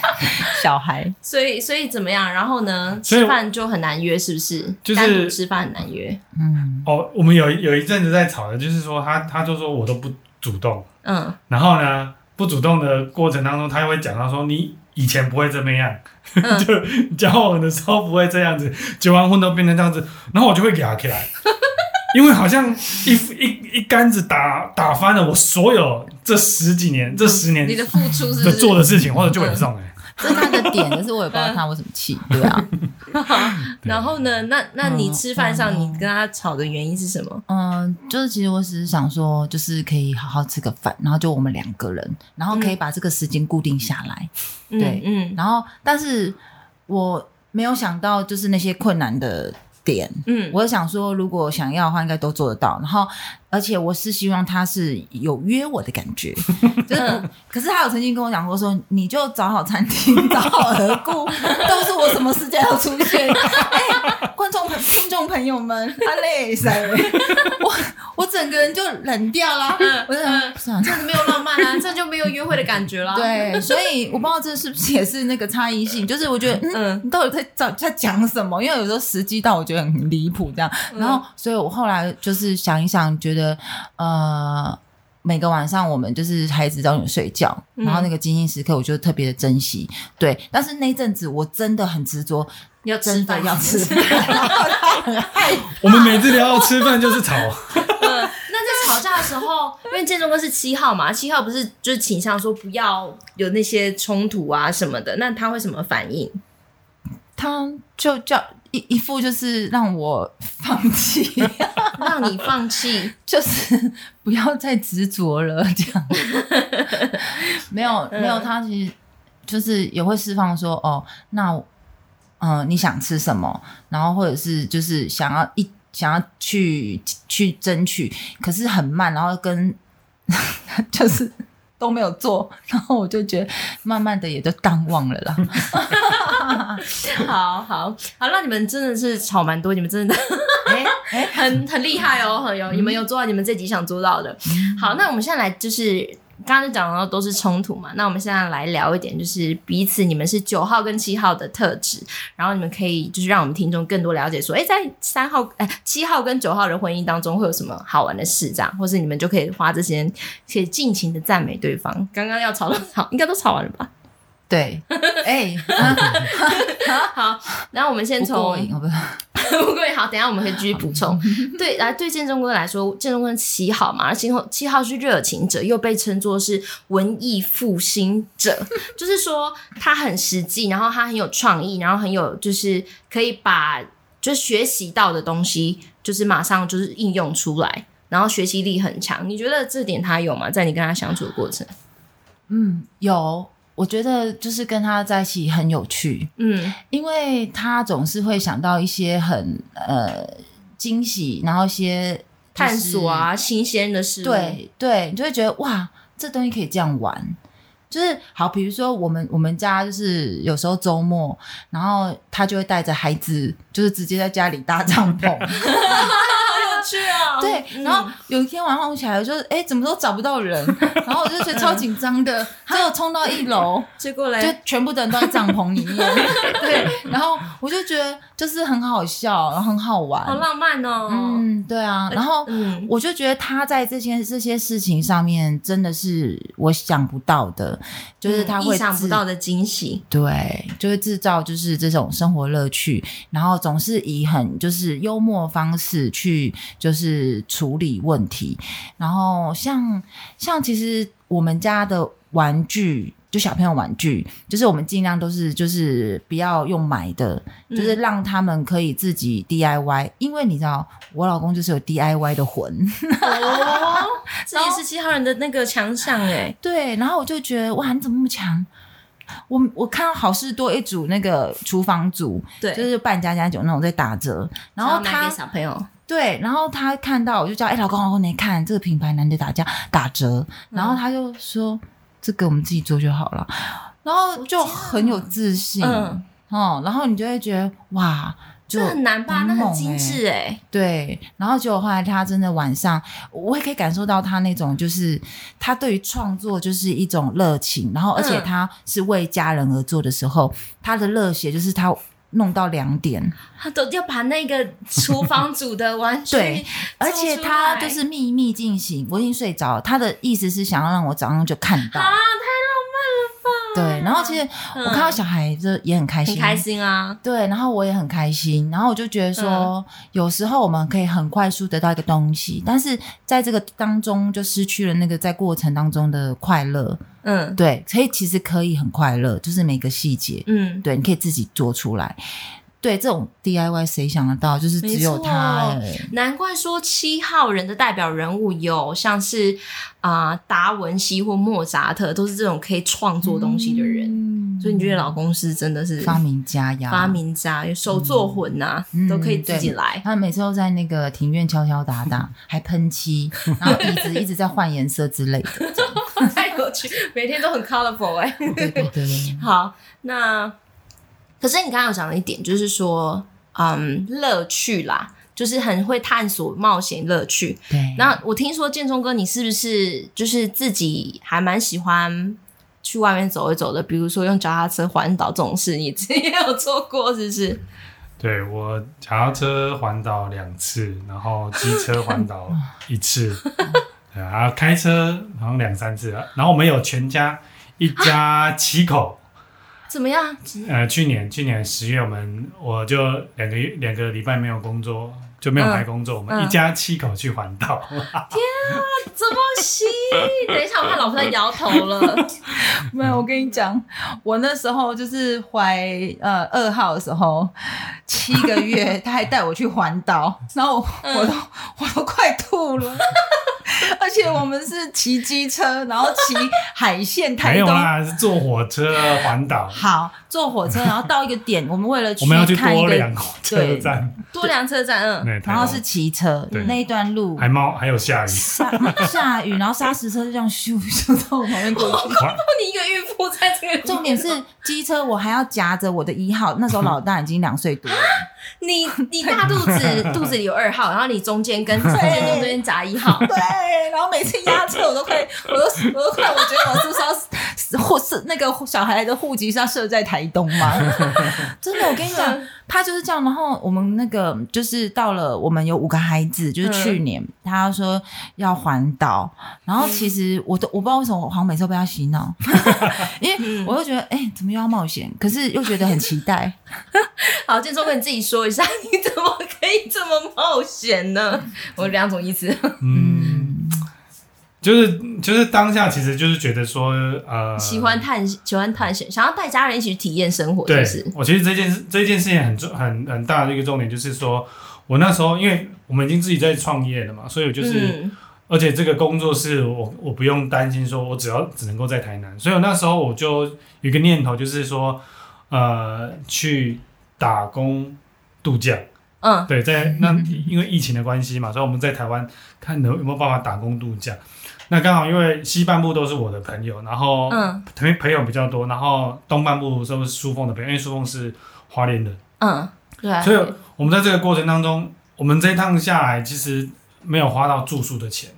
小孩，所以所以怎么样？然后呢，吃饭就很难约，是不是？就是单独吃饭很难约。嗯，哦，我们有有一阵子在吵的，就是说他他就说我都不主动，嗯，然后呢不主动的过程当中，他又会讲到说你。以前不会这么样，嗯、[LAUGHS] 就交往的时候不会这样子，结完婚都变成这样子，然后我就会给他起来，[LAUGHS] 因为好像一一一竿子打打翻了我所有这十几年、这十年你的付出是的做的事情，或者就这种哎，这是他的点，可是我也不知道他为什么气，[LAUGHS] 对啊。[LAUGHS] 然后呢？那那你吃饭上你跟他吵的原因是什么？嗯，就是其实我只是想说，就是可以好好吃个饭，然后就我们两个人，然后可以把这个时间固定下来。嗯、对，嗯，然后但是我没有想到，就是那些困难的点，嗯，我想说，如果想要的话，应该都做得到。然后。而且我是希望他是有约我的感觉，[LAUGHS] 就是，可是他有曾经跟我讲过说，你就找好餐厅，[LAUGHS] 找好而顾，都是我什么时间要出现。哎，观众朋听众朋友们，他累死了，我我整个人就冷掉了。我就想，这样子没有浪漫啊，这就没有约会的感觉了。对，所以我不知道这是不是也是那个差异性，就是我觉得，嗯，你到底在在在讲什么？因为有时候时机到，我觉得很离谱这样。然后，所以我后来就是想一想，觉得。呃，每个晚上我们就是孩子早点睡觉，嗯、然后那个精心时刻，我就特别的珍惜。对，但是那阵子我真的很执着，要真的要吃饭。[LAUGHS] 我们每次聊到吃饭就是吵。[LAUGHS] 呃，那在吵架的时候，因为建中哥是七号嘛，七号不是就是倾向说不要有那些冲突啊什么的，那他会什么反应？他就叫。一一副就是让我放弃，[LAUGHS] 让你放弃，[LAUGHS] 就是不要再执着了，这样。[LAUGHS] 没有没有，他其实就是也会释放说，哦，那嗯、呃，你想吃什么？然后或者是就是想要一想要去去争取，可是很慢，然后跟就是。都没有做，[LAUGHS] 然后我就觉得慢慢的也就淡忘了啦。[LAUGHS] 好好好，那你们真的是吵蛮多，你们真的 [LAUGHS] 很很厉害哦，很有你们有做到你们自己想做到的。好，那我们现在来就是。刚刚就讲到都是冲突嘛，那我们现在来聊一点，就是彼此你们是九号跟七号的特质，然后你们可以就是让我们听众更多了解说，哎，在三号哎七号跟九号的婚姻当中会有什么好玩的事，这样，或是你们就可以花这些可以尽情的赞美对方。刚刚要吵的吵，应该都吵完了吧？对，[LAUGHS] 哎，[LAUGHS] 好，然后我们先从。不过 [LAUGHS] 好，等一下我们可以继续补充。对，来对建中哥来说，建中哥七号嘛，七号七号是热情者，又被称作是文艺复兴者，就是说他很实际，然后他很有创意，然后很有就是可以把就学习到的东西，就是马上就是应用出来，然后学习力很强。你觉得这点他有吗？在你跟他相处的过程？嗯，有。我觉得就是跟他在一起很有趣，嗯，因为他总是会想到一些很呃惊喜，然后一些、就是、探索啊新鲜的事物，对对，你就会觉得哇，这东西可以这样玩，就是好，比如说我们我们家就是有时候周末，然后他就会带着孩子，就是直接在家里搭帐篷。[LAUGHS] 好有趣啊！对，然后有一天晚上我起来，就是哎，怎么都找不到人，[LAUGHS] 然后我就觉得超紧张的，[LAUGHS] 结果冲到一楼，[LAUGHS] 结果嘞，就全部的人都在帐篷里面。对，然后我就觉得就是很好笑，然后很好玩，好浪漫哦。嗯，对啊，然后我就觉得他在这些这些事情上面真的是我想不到的，就是他会意想不到的惊喜。对，就会制造就是这种生活乐趣，然后总是以很就是幽默方式去。就是处理问题，然后像像其实我们家的玩具，就小朋友玩具，就是我们尽量都是就是不要用买的，嗯、就是让他们可以自己 DIY，因为你知道我老公就是有 DIY 的魂，哦，这也是七号人的那个强项哎，对，然后我就觉得哇，你怎么那么强？我我看到好事多一组那个厨房组，对，就是半家家酒那种在打折，然后他给小朋友。对，然后他看到我就叫哎，老公老公，你看这个品牌难得打架打折，然后他就说、嗯、这个我们自己做就好了，然后就很有自信，嗯，哦，然后你就会觉得哇，就很难吧，那很精致哎，对，然后结果后来他真的晚上，我也可以感受到他那种就是他对于创作就是一种热情，然后而且他是为家人而做的时候，嗯、他的热血就是他。弄到两点，他都要把那个厨房煮的完全 [LAUGHS] 对，而且他就是秘密进行。我已经睡着，他的意思是想要让我早上就看到啊，太浪漫了吧？对，然后其实我看到小孩就也很开心，很开心啊。对，然后我也很开心，然后我就觉得说，嗯、有时候我们可以很快速得到一个东西，但是在这个当中就失去了那个在过程当中的快乐。嗯，对，所以其实可以很快乐，就是每个细节，嗯，对，你可以自己做出来。对，这种 DIY 谁想得到？就是只有他。难怪说七号人的代表人物有像是啊、呃、达文西或莫扎特，都是这种可以创作东西的人。嗯、所以你觉得老公是真的是发明家呀？发明家，有手作魂呐、啊，嗯、都可以自己来。他每次都在那个庭院敲敲打打，还喷漆，然后椅子 [LAUGHS] 一直在换颜色之类的，太有趣，每天都很 colorful 哎、欸。对对对。好，那。可是你刚刚有讲了一点，就是说，嗯，乐趣啦，就是很会探索冒险乐趣。对。那我听说建中哥，你是不是就是自己还蛮喜欢去外面走一走的？比如说用脚踏车环岛这种事，你自己也有做过，是不是？对，我脚踏车环岛两次，然后机车环岛 [LAUGHS] 一次，对，然后开车好像两三次了。然后我们有全家一家七口。怎么样？呃，去年去年十月，我们我就两个月两个礼拜没有工作，就没有来工作，嗯、我们一家七口去环岛。[LAUGHS] 天啊，怎么行？等一下，我看老婆在摇头了。[LAUGHS] 没有，我跟你讲，我那时候就是怀呃二号的时候，七个月，他还带我去环岛，然后我，嗯、我都 [LAUGHS] 我都快吐了。[LAUGHS] 而且我们是骑机车，然后骑海线台东，没有啦，是坐火车环岛。好，坐火车，然后到一个点，我们为了去我们要去看一个多良车站，多良车站，嗯，然后是骑车那一段路，还冒还有下雨，下下雨，然后砂石车就这样咻咻到我旁边过去。你一个孕妇在这个，重点是机车，我还要夹着我的一号，那时候老大已经两岁多了。[LAUGHS] 你你大肚子肚子里有二号，然后你中间跟中间中间夹一号，[LAUGHS] 对，然后每次压车我都快，[LAUGHS] 我都我都快，我觉得我是不是要或是那个小孩的户籍是要设在台东吗？[LAUGHS] 真的，我跟你讲，他就是这样。然后我们那个就是到了，我们有五个孩子，就是去年、嗯、他说要环岛，然后其实我都我不知道为什么我好像每次都被他洗脑，[LAUGHS] 因为我又觉得哎、欸，怎么又要冒险？可是又觉得很期待。好，建中哥你自己说一下，你怎么可以这么冒险呢？我两种意思。嗯，就是就是当下其实就是觉得说，呃，喜欢探喜欢探险，想要带家人一起去体验生活。对，我其实这件事这件事情很重很很大的一个重点，就是说我那时候因为我们已经自己在创业了嘛，所以我就是，嗯、而且这个工作是我我不用担心说我只要只能够在台南，所以我那时候我就有一个念头，就是说，呃，去。打工度假，嗯，对，在那因为疫情的关系嘛，所以我们在台湾看能有没有办法打工度假。那刚好因为西半部都是我的朋友，然后嗯，朋朋友比较多，然后东半部都是苏凤的朋友，因为苏凤是花莲人，嗯，对，所以我们在这个过程当中，我们这一趟下来其实没有花到住宿的钱，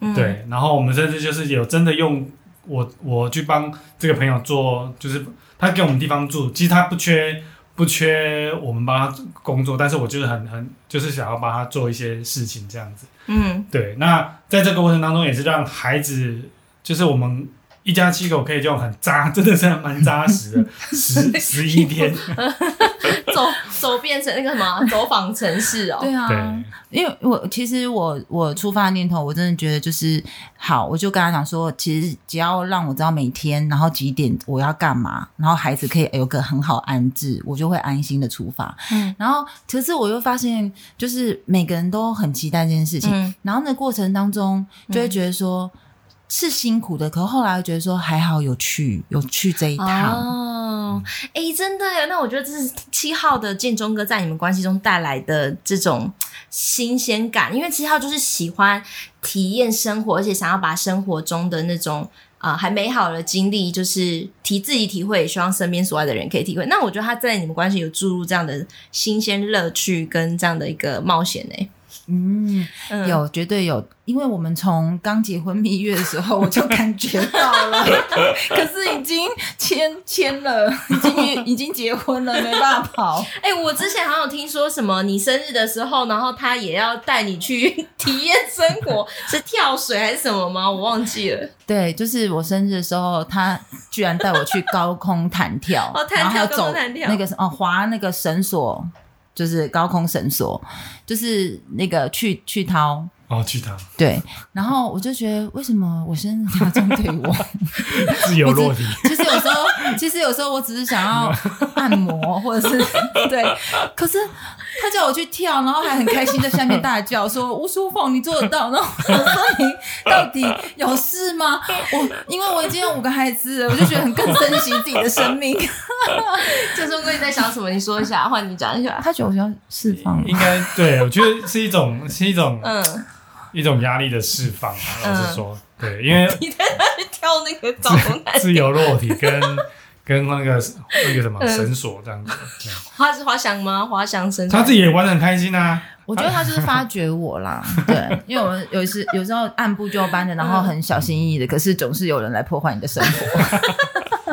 嗯，对，然后我们甚至就是有真的用我我去帮这个朋友做，就是他给我们地方住，其实他不缺。不缺我们帮他工作，但是我就是很很就是想要帮他做一些事情这样子。嗯，对。那在这个过程当中，也是让孩子，就是我们一家七口可以用很扎，真的是蛮扎实的，[LAUGHS] 十十一天。[LAUGHS] [LAUGHS] 走 [LAUGHS] 走变成那个什么，走访城市哦。对啊，对，因为我其实我我出发的念头，我真的觉得就是好，我就跟他讲说，其实只要让我知道每天，然后几点我要干嘛，然后孩子可以有个很好安置，我就会安心的出发。嗯，然后可是我又发现，就是每个人都很期待这件事情，嗯、然后那过程当中就会觉得说。嗯是辛苦的，可是后来觉得说还好有去，有去这一趟哦。哎、欸，真的耶，那我觉得这是七号的建中哥在你们关系中带来的这种新鲜感，因为七号就是喜欢体验生活，而且想要把生活中的那种啊、呃、还美好的经历，就是提自己体会，也希望身边所爱的人可以体会。那我觉得他在你们关系有注入这样的新鲜乐趣跟这样的一个冒险呢。嗯，有绝对有，因为我们从刚结婚蜜月的时候我就感觉到了，[LAUGHS] 可是已经签签了，已经已经结婚了，没办法跑。[LAUGHS] 哎、欸，我之前好像有听说什么，你生日的时候，然后他也要带你去 [LAUGHS] 体验生活，是跳水还是什么吗？我忘记了。对，就是我生日的时候，他居然带我去高空弹跳，哦，弹跳，高空弹跳，那个哦，滑那个绳索。就是高空绳索，就是那个去去掏，哦，去他对，然后我就觉得为什么我生日要这样对我？[LAUGHS] 自由落体。其实有时候，[LAUGHS] 其实有时候我只是想要按摩，或者是 [LAUGHS] 对，可是他叫我去跳，然后还很开心在下面大叫说：“吴淑凤，你做得到？”然后我说：“你到底有事吗？”我因为我已经有五个孩子了，我就觉得很更珍惜自己的生命。这时候你在想什么？你说一下，换你讲一下。他觉得我需要释放，应该对，我觉得是一种，是一种，嗯。一种压力的释放，老实说，嗯、对，因为 [LAUGHS] 你在那里跳那个 [LAUGHS] 自由落体跟 [LAUGHS] 跟那个那个什么绳索这样子，他是滑翔吗？滑翔绳，他自己也玩的很开心啊。我觉得他就是发掘我啦，对，因为我们有时有时候按部就班的，然后很小心翼翼的，可是总是有人来破坏你的生活。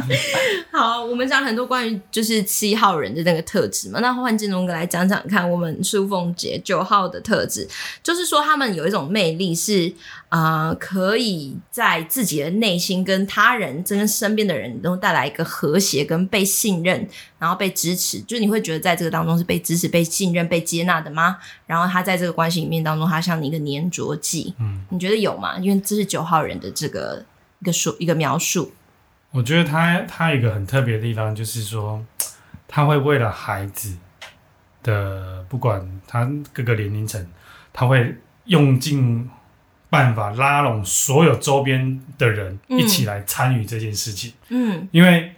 [LAUGHS] 好，我们讲很多关于就是七号人的那个特质嘛，那换建中哥来讲讲看，我们淑凤姐九号的特质，就是说他们有一种魅力是啊、可以在自己的内心跟他人、跟身边的人都带来一个和谐跟被信任，然后被支持，就你会觉得在这个当中是被支持、被信任、被接纳的吗？然后他在这个关系里面当中，他像你一个粘着剂，嗯，你觉得有吗？因为这是九号人的这个一个说一个描述。我觉得他他有一个很特别的地方，就是说他会为了孩子的，不管他各个年龄层，他会用尽办法拉拢所有周边的人一起来参与这件事情。嗯，因为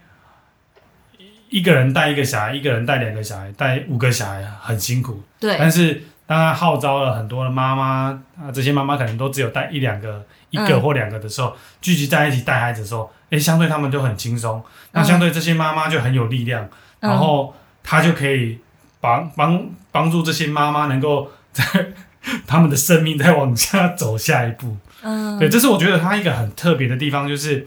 一个人带一个小孩，一个人带两个小孩，带五个小孩很辛苦。对，但是当他号召了很多的妈妈啊，这些妈妈可能都只有带一两个。一个或两个的时候，聚集在一起带孩子的时候，诶，相对他们就很轻松。那相对这些妈妈就很有力量，嗯、然后他就可以帮帮帮助这些妈妈能够在他们的生命再往下走下一步。嗯，对，这是我觉得他一个很特别的地方，就是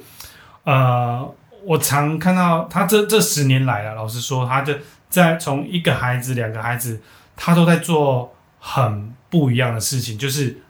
呃，我常看到他这这十年来了，老实说，他就在从一个孩子、两个孩子，他都在做很不一样的事情，就是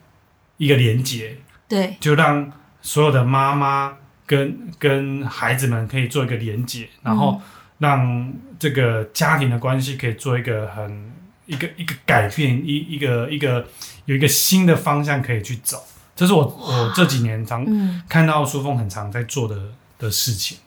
一个连接。对，就让所有的妈妈跟跟孩子们可以做一个连接，然后让这个家庭的关系可以做一个很一个一个改变，一一个一个有一个新的方向可以去走。这是我我这几年常看到淑凤很常在做的的事情。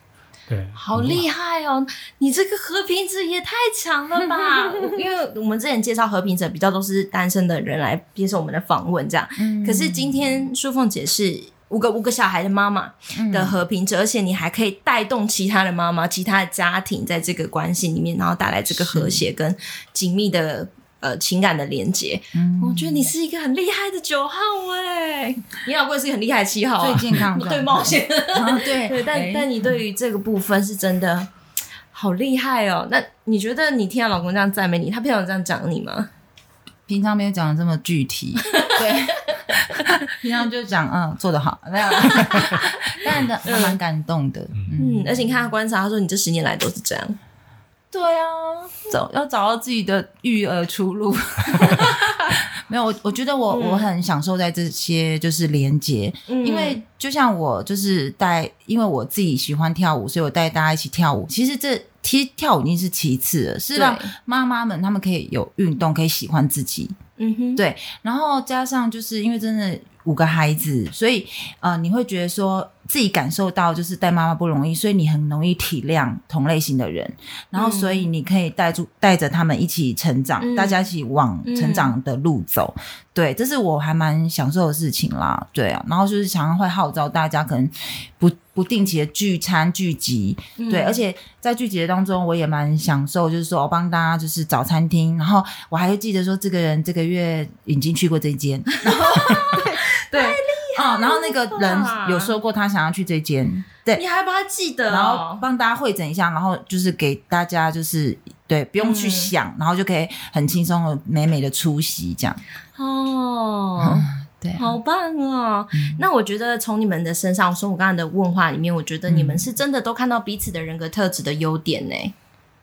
对，好厉害哦！你这个和平者也太强了吧！[LAUGHS] 因为我们之前介绍和平者比较都是单身的人来接受我们的访问，这样。嗯、可是今天淑凤姐是五个五个小孩的妈妈的和平者，嗯、而且你还可以带动其他的妈妈、其他的家庭在这个关系里面，然后带来这个和谐跟紧密的。呃，情感的连接，嗯、我觉得你是一个很厉害的九号哎，你老公也是一个很厉害的七号、啊，最健康的，对冒险，啊、[LAUGHS] 对。[LAUGHS] 对，但、欸、但你对于这个部分是真的好厉害哦。那你觉得你听到老公这样赞美你，他平常这样讲你吗？平常没有讲的这么具体，[LAUGHS] 对，[LAUGHS] 平常就讲嗯做得好，[LAUGHS] 没有，[LAUGHS] 但的还蛮感动的，嗯，嗯，而且你看他观察，他说你这十年来都是这样。对啊，找要找到自己的育儿出路。没有，我我觉得我、嗯、我很享受在这些就是连接，嗯、因为就像我就是带，因为我自己喜欢跳舞，所以我带大家一起跳舞。其实这其实跳舞已经是其次了，是让妈妈们她们可以有运动，可以喜欢自己。嗯哼，对，然后加上就是因为真的。五个孩子，所以呃，你会觉得说自己感受到就是带妈妈不容易，所以你很容易体谅同类型的人，然后所以你可以带住带着他们一起成长，嗯、大家一起往成长的路走。嗯、对，这是我还蛮享受的事情啦。对啊，然后就是常常会号召大家可能不不定期的聚餐聚集，嗯、对，而且在聚集的当中，我也蛮享受，就是说我帮大家就是找餐厅，然后我还会记得说这个人这个月已经去过这间，然后。[LAUGHS] 对，啊、哦，然后那个人有说过他想要去这间，对，你还把他记得、哦，然后帮大家会诊一下，然后就是给大家就是对，不用去想，嗯、然后就可以很轻松的美美的出席这样。哦，嗯、[LAUGHS] 对，好棒哦。嗯、那我觉得从你们的身上，从我刚才的问话里面，我觉得你们是真的都看到彼此的人格特质的优点呢，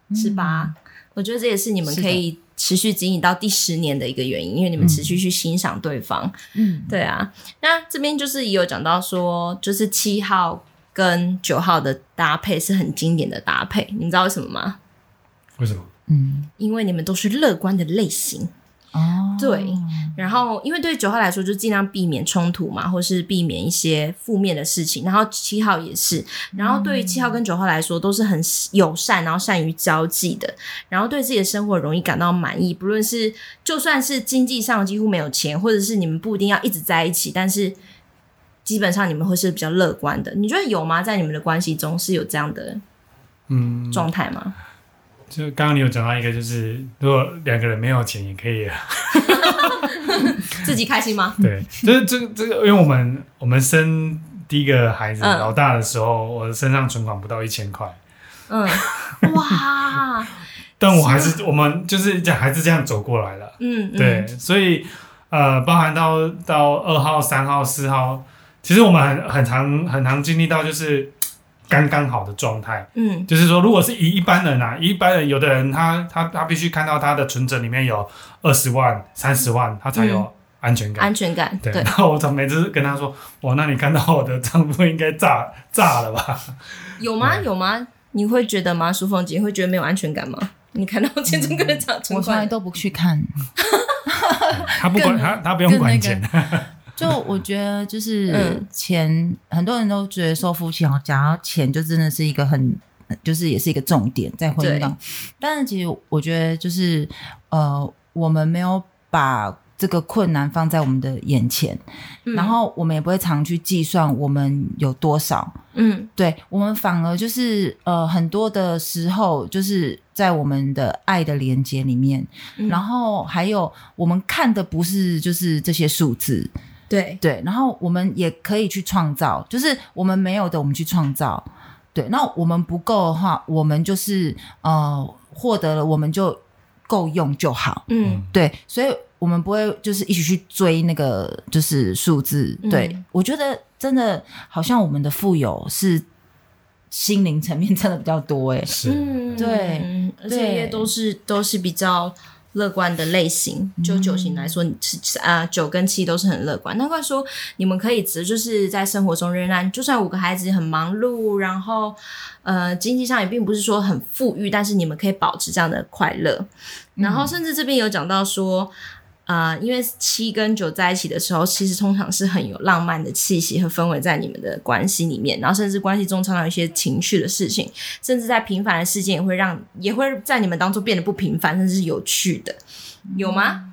嗯、是吧？我觉得这也是你们可以。持续经营到第十年的一个原因，因为你们持续去欣赏对方。嗯，对啊。那这边就是也有讲到说，就是七号跟九号的搭配是很经典的搭配，你们知道为什么吗？为什么？嗯，因为你们都是乐观的类型。哦，对。然后，因为对九号来说，就尽量避免冲突嘛，或是避免一些负面的事情。然后七号也是。然后对于七号跟九号来说，都是很友善，然后善于交际的。然后对自己的生活容易感到满意，不论是就算是经济上几乎没有钱，或者是你们不一定要一直在一起，但是基本上你们会是比较乐观的。你觉得有吗？在你们的关系中是有这样的嗯状态吗？就刚刚你有讲到一个，就是如果两个人没有钱也可以。啊 [LAUGHS] 自己开心吗？[LAUGHS] 对，就是这个这个，因为我们我们生第一个孩子、嗯、老大的时候，我身上存款不到一千块。嗯，[LAUGHS] 哇！但我还是我们就是这样，还是这样走过来了。嗯，对，所以呃，包含到到二号、三号、四号，其实我们很很常很常经历到就是刚刚好的状态。嗯，就是说，如果是以一般人啊，一般人有的人他他他必须看到他的存折里面有二十万、三十万，他才有。安全感，安全感，对。然后我总每次跟他说：“哇，那你看到我的账户应该炸炸了吧？”有吗？有吗？你会觉得吗？舒凤姐会觉得没有安全感吗？你看到钱真的涨，我从来都不去看。[LAUGHS] 他不管他，他不用管钱。就我觉得，就是钱，很多人都觉得说夫妻好，讲到钱就真的是一个很，就是也是一个重点在婚姻当中。但是其实我觉得，就是呃，我们没有把。这个困难放在我们的眼前，嗯、然后我们也不会常去计算我们有多少。嗯，对，我们反而就是呃，很多的时候就是在我们的爱的连接里面，嗯、然后还有我们看的不是就是这些数字，对对，然后我们也可以去创造，就是我们没有的，我们去创造。对，那我们不够的话，我们就是呃获得了，我们就够用就好。嗯，对，所以。我们不会就是一起去追那个就是数字，对、嗯、我觉得真的好像我们的富有是心灵层面 [LAUGHS] 真的比较多哎，是，对，而且也都是都是比较乐观的类型。就九型来说，你是啊九跟七都是很乐观。难怪说你们可以只就是在生活中仍然，就算五个孩子很忙碌，然后呃经济上也并不是说很富裕，但是你们可以保持这样的快乐。然后甚至这边有讲到说。啊、呃，因为七跟九在一起的时候，其实通常是很有浪漫的气息和氛围在你们的关系里面，然后甚至关系中常常有一些情绪的事情，甚至在平凡的事件也会让也会在你们当中变得不平凡，甚至是有趣的，有吗？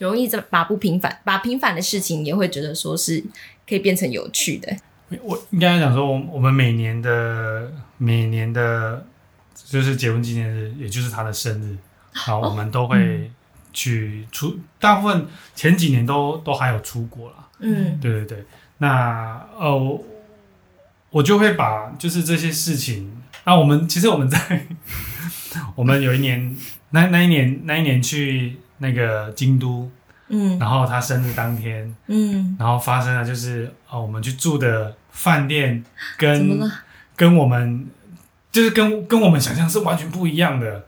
容易在把不平凡、把平凡的事情也会觉得说是可以变成有趣的。我应该讲说，我我们每年的每年的，就是结婚纪念日，也就是他的生日，好，我们都会、哦。嗯去出，大部分前几年都都还有出国了，嗯，对对对。那呃，我，我就会把就是这些事情。那我们其实我们在 [LAUGHS] 我们有一年，那那一年那一年去那个京都，嗯，然后他生日当天，嗯，然后发生了就是哦，我们去住的饭店跟跟我们就是跟跟我们想象是完全不一样的。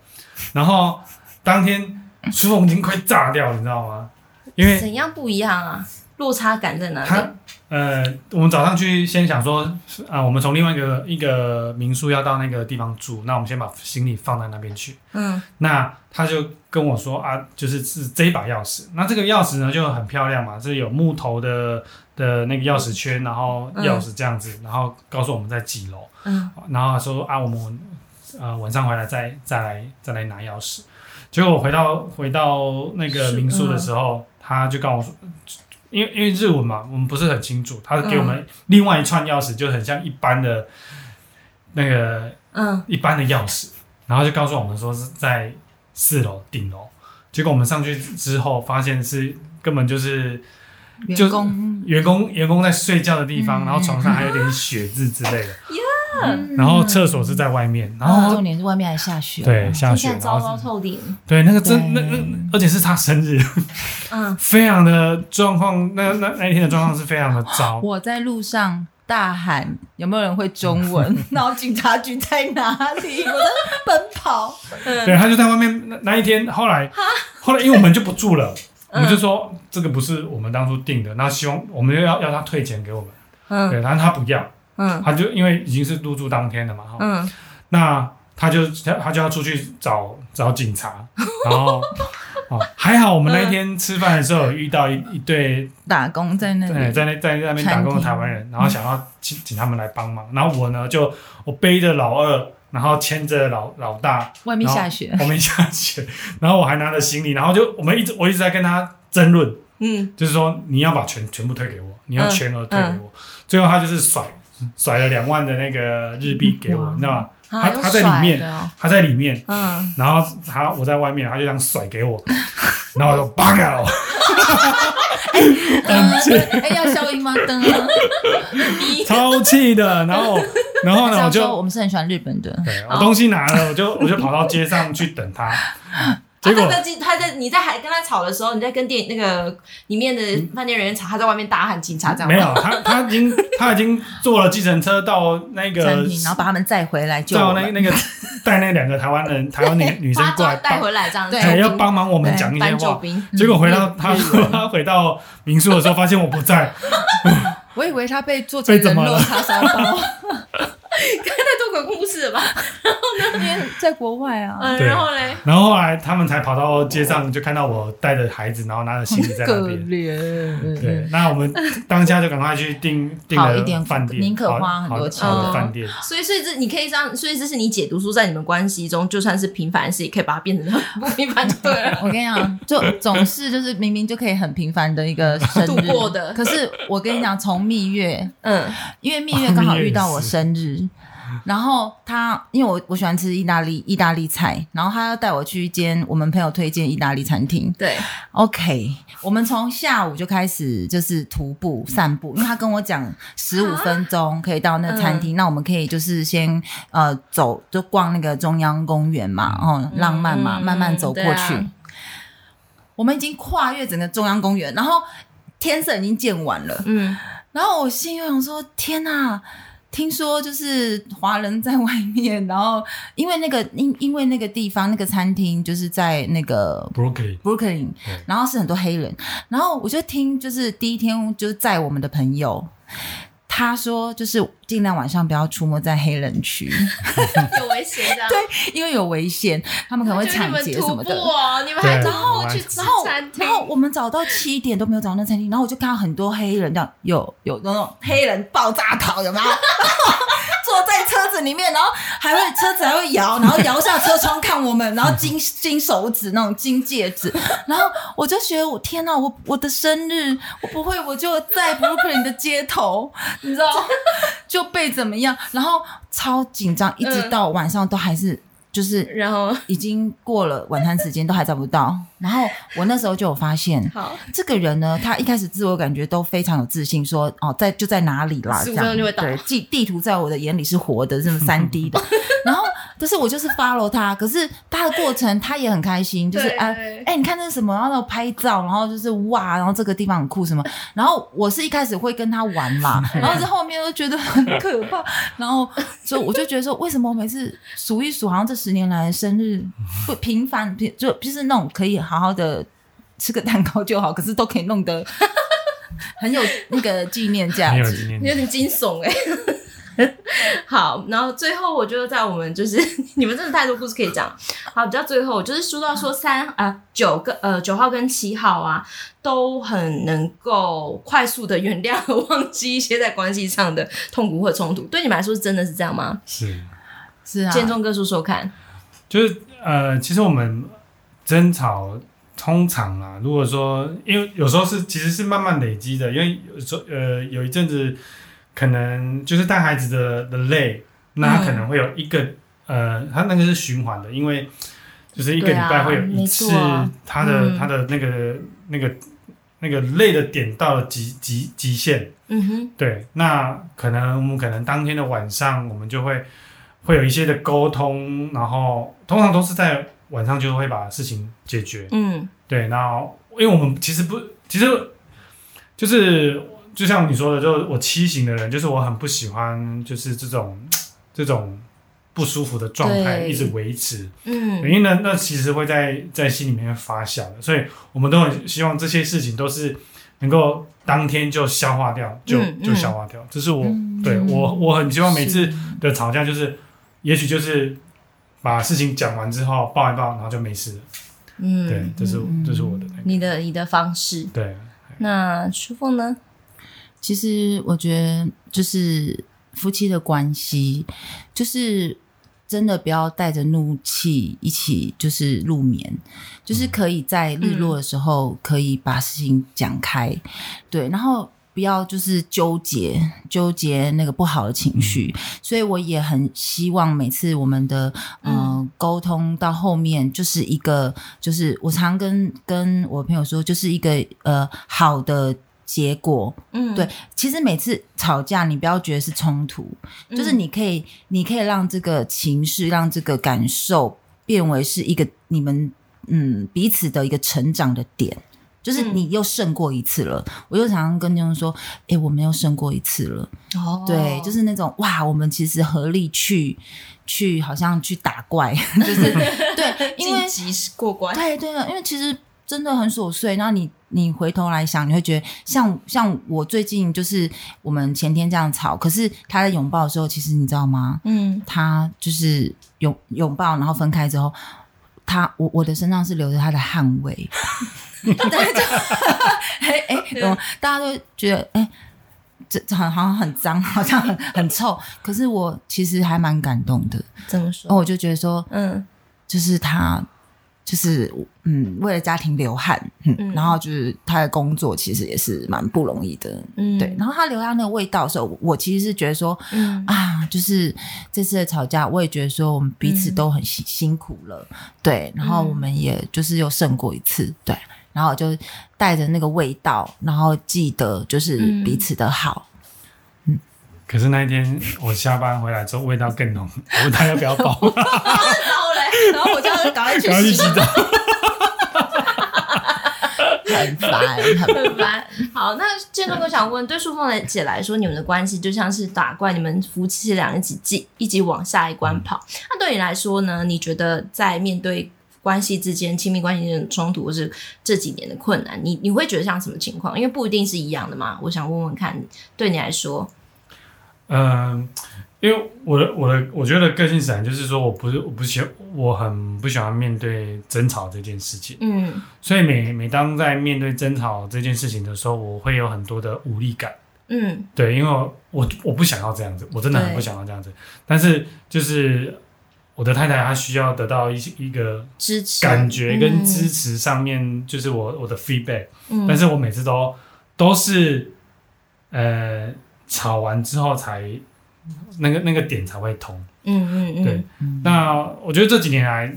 然后当天。[LAUGHS] 书房已经快炸掉了，你知道吗？因为怎样不一样啊？落差感在哪里？他呃，我们早上去先想说，啊、呃，我们从另外一个一个民宿要到那个地方住，那我们先把行李放在那边去。嗯，那他就跟我说啊，就是是这一把钥匙。那这个钥匙呢就很漂亮嘛，是有木头的的那个钥匙圈，然后钥匙这样子，嗯、然后告诉我们在几楼。嗯，然后他说啊，我们呃晚上回来再再来再来拿钥匙。结果我回到回到那个民宿的时候，嗯、他就跟我说，因为因为日文嘛，我们不是很清楚，他给我们另外一串钥匙，就很像一般的，那个嗯。一般的钥匙，然后就告诉我们说是在四楼顶楼。结果我们上去之后，发现是根本就是员工。员工员工在睡觉的地方，嗯、然后床上还有点血渍之类的。[LAUGHS] 嗯、然后厕所是在外面，然后重点是外面还下雪，对，下雪，糟糕透顶。对，那个真那那，而且是他生日，嗯，[LAUGHS] 非常的状况，那那那一天的状况是非常的糟。我在路上大喊有没有人会中文，[LAUGHS] 然后警察局在哪里？我在奔跑。[LAUGHS] 对，他就在外面。那那一天后来，后来因为我们就不住了，我们就说这个不是我们当初定的，那希望我们又要要他退钱给我们，嗯，对，然后他不要。嗯，他就因为已经是入住当天了嘛，嗯，那他就他他就要出去找找警察，[LAUGHS] 然后哦，还好我们那天吃饭的时候有遇到一一对打工在那对，在那在那边打工的台湾人，然后想要请请他们来帮忙，然后我呢就我背着老二，然后牵着老老大，外面下雪，外面下雪，[LAUGHS] 然后我还拿着行李，然后就我们一直我一直在跟他争论，嗯，就是说你要把全全部退给我，你要全额退给我，最后他就是甩甩了两万的那个日币给我，你知道吗？他他在里面，他在里面，嗯，然后他我在外面，他就这样甩给我，[LAUGHS] 然后我就八个了，哎，要消音吗？灯，[LAUGHS] 超气的，然后然后呢，我就我们是很喜欢日本的，对，我东西拿了，我就我就跑到街上去等他。结果他在他在你在还跟他吵的时候，你在跟店那个里面的饭店人员吵，他在外面大喊警察这样。没有，他他已经 [LAUGHS] 他已经坐了计程车到那个餐厅，然后把他们载回来，叫那那个 [LAUGHS] 带那两个台湾人台湾女女生过来带回来这样，对，要帮忙我们讲一些话。结果回到他他回到民宿的时候，发现我不在，[LAUGHS] 我以为他被做成人肉叉烧包。鬼故事了吧？[LAUGHS] 然后那边在国外啊，嗯，然后嘞，然后后来他们才跑到街上，就看到我带着孩子，然后拿着行李在那边。对，那我们当下就赶快去订订了 [LAUGHS] 饭店，宁可花很多钱的饭店。所以，所以这你可以这样，所以这是你解读出，在你们关系中，就算是平凡的事，也可以把它变成不平凡。对，[LAUGHS] 我跟你讲，就总是就是明明就可以很平凡的一个生日度过的，可是我跟你讲，从蜜月，嗯，因为蜜月刚好遇到我生日。然后他，因为我我喜欢吃意大利意大利菜，然后他要带我去一间我们朋友推荐意大利餐厅。对，OK，我们从下午就开始就是徒步散步，因为他跟我讲十五分钟可以到那餐厅，啊、那我们可以就是先呃走就逛那个中央公园嘛，哦，浪漫嘛，嗯、慢慢走过去。啊、我们已经跨越整个中央公园，然后天色已经渐晚了，嗯，然后我心里想说，天哪！听说就是华人在外面，然后因为那个 [LAUGHS] 因因为那个地方那个餐厅就是在那个 Brooklyn Brooklyn，然后是很多黑人，然后我就听就是第一天就是在我们的朋友。他说：“就是尽量晚上不要出没在黑人区，[LAUGHS] 有危险的。对，因为有危险，他们可能会抢劫什么的。你们还然后去然后然后我们找到七点都没有找到那餐厅，然后我就看到很多黑人这样，有有那种黑人爆炸头，有没有？[LAUGHS] 坐在车子里面，然后还会车子还会摇，然后摇下车窗看我们，然后金金手指那种金戒指，然后我就觉得我天哪，我我的生日我不会，我就在 Brooklyn 的街头。[LAUGHS] ”你知道就被怎么样，然后超紧张，一直到晚上都还是就是，然后已经过了晚餐时间都还找不到。然后我那时候就有发现，好，这个人呢，他一开始自我感觉都非常有自信，说哦，在就在哪里啦，这样对，地地图在我的眼里是活的，这么三 D 的，[LAUGHS] 然后。但是我就是 follow 他，可是他的过程他也很开心，就是哎哎、欸，你看那是什么？然后拍照，然后就是哇，然后这个地方很酷什么？然后我是一开始会跟他玩啦，[LAUGHS] 然后是后面都觉得很可怕，[LAUGHS] 然后所以我就觉得说，为什么我每次数一数，好像这十年来的生日不频繁，就就是那种可以好好的吃个蛋糕就好，可是都可以弄得 [LAUGHS] 很有那个纪念价值，有点惊悚哎、欸。[LAUGHS] 好，然后最后我觉得在我们就是 [LAUGHS] 你们真的太多故事可以讲。好，比较最后就是说到说三啊九个呃九号跟七号啊都很能够快速的原谅和忘记一些在关系上的痛苦或冲突。对你们来说是真的是这样吗？是是啊，建中哥说说看。就是呃，其实我们争吵通常啊，如果说因为有时候是其实是慢慢累积的，因为有时候呃有一阵子。可能就是带孩子的的累，那他可能会有一个、嗯、呃，他那个是循环的，因为就是一个礼拜会有一次，他的、啊、他的那个、嗯、那个那个累的点到了极极极限，嗯哼，对，那可能我们可能当天的晚上，我们就会会有一些的沟通，然后通常都是在晚上就会把事情解决，嗯，对，然后因为我们其实不，其实就是。就像你说的，就是我七型的人，就是我很不喜欢，就是这种这种不舒服的状态一直维持。嗯，原因呢，那其实会在在心里面发酵的，所以我们都很希望这些事情都是能够当天就消化掉，就、嗯、就消化掉。这是我、嗯、对我我很希望每次的吵架就是，是也许就是把事情讲完之后抱一抱，然后就没事了。嗯，对，这是这是我的那个你的你的方式。对。那舒凤呢？其实我觉得就是夫妻的关系，就是真的不要带着怒气一起就是入眠，就是可以在日落的时候可以把事情讲开，嗯、对，然后。不要就是纠结纠结那个不好的情绪，嗯、所以我也很希望每次我们的嗯、呃、沟通到后面就是一个就是我常跟跟我朋友说就是一个呃好的结果，嗯，对，其实每次吵架你不要觉得是冲突，嗯、就是你可以你可以让这个情绪让这个感受变为是一个你们嗯彼此的一个成长的点。就是你又胜过一次了，嗯、我就常常跟他们说：“哎、欸，我们又胜过一次了。”哦，对，就是那种哇，我们其实合力去去，好像去打怪，[LAUGHS] 就是 [LAUGHS] 对，因为晋级过关。对对了，因为其实真的很琐碎。然后你你回头来想，你会觉得像像我最近就是我们前天这样吵，可是他在拥抱的时候，其实你知道吗？嗯，他就是拥拥抱，然后分开之后，他我我的身上是留着他的汗味。[LAUGHS] 对，就 [LAUGHS] 哎哎，嗯，大家都觉得哎，这这好像很脏，好像很很臭。可是我其实还蛮感动的。怎么说？我就觉得说，嗯，就是他，就是嗯，为了家庭流汗，嗯，嗯然后就是他的工作其实也是蛮不容易的，嗯，对。然后他留下那个味道的时候，我其实是觉得说，嗯啊，就是这次的吵架，我也觉得说我们彼此都很辛辛苦了，嗯、对。然后我们也就是又胜过一次，对。然后就带着那个味道，然后记得就是彼此的好。嗯，可是那一天我下班回来之后，味道更浓。我问他要不要包，[LAUGHS] 然后嘞，然后我就赶快去洗澡。很烦，很烦。好，那建东哥想问，对淑凤姐来说，你们的关系就像是打怪，你们夫妻俩一起进，一起往下一关跑。嗯、那对你来说呢？你觉得在面对？关系之间，亲密关系的冲突，或是这几年的困难，你你会觉得像什么情况？因为不一定是一样的嘛。我想问问看，对你来说，嗯、呃，因为我的我的我觉得个性使就是说，我不是我不喜我很不喜欢面对争吵这件事情。嗯，所以每每当在面对争吵这件事情的时候，我会有很多的无力感。嗯，对，因为我我不想要这样子，我真的很不想要这样子，但是就是。我的太太她需要得到一一个支持、感觉跟支持，上面就是我我的 feedback，嗯，但是我每次都都是呃吵完之后才那个那个点才会通，嗯嗯嗯，对。那我觉得这几年来，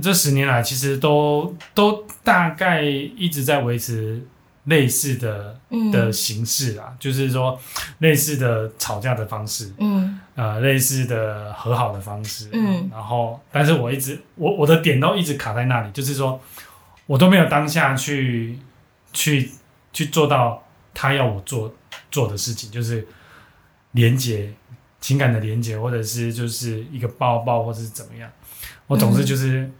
这十年来，其实都都大概一直在维持。类似的的形式啊，嗯、就是说类似的吵架的方式，嗯，呃，类似的和好的方式，嗯，然后，但是我一直我我的点都一直卡在那里，就是说我都没有当下去去去做到他要我做做的事情，就是连接情感的连接，或者是就是一个抱抱，或者是怎么样，我总是就是。嗯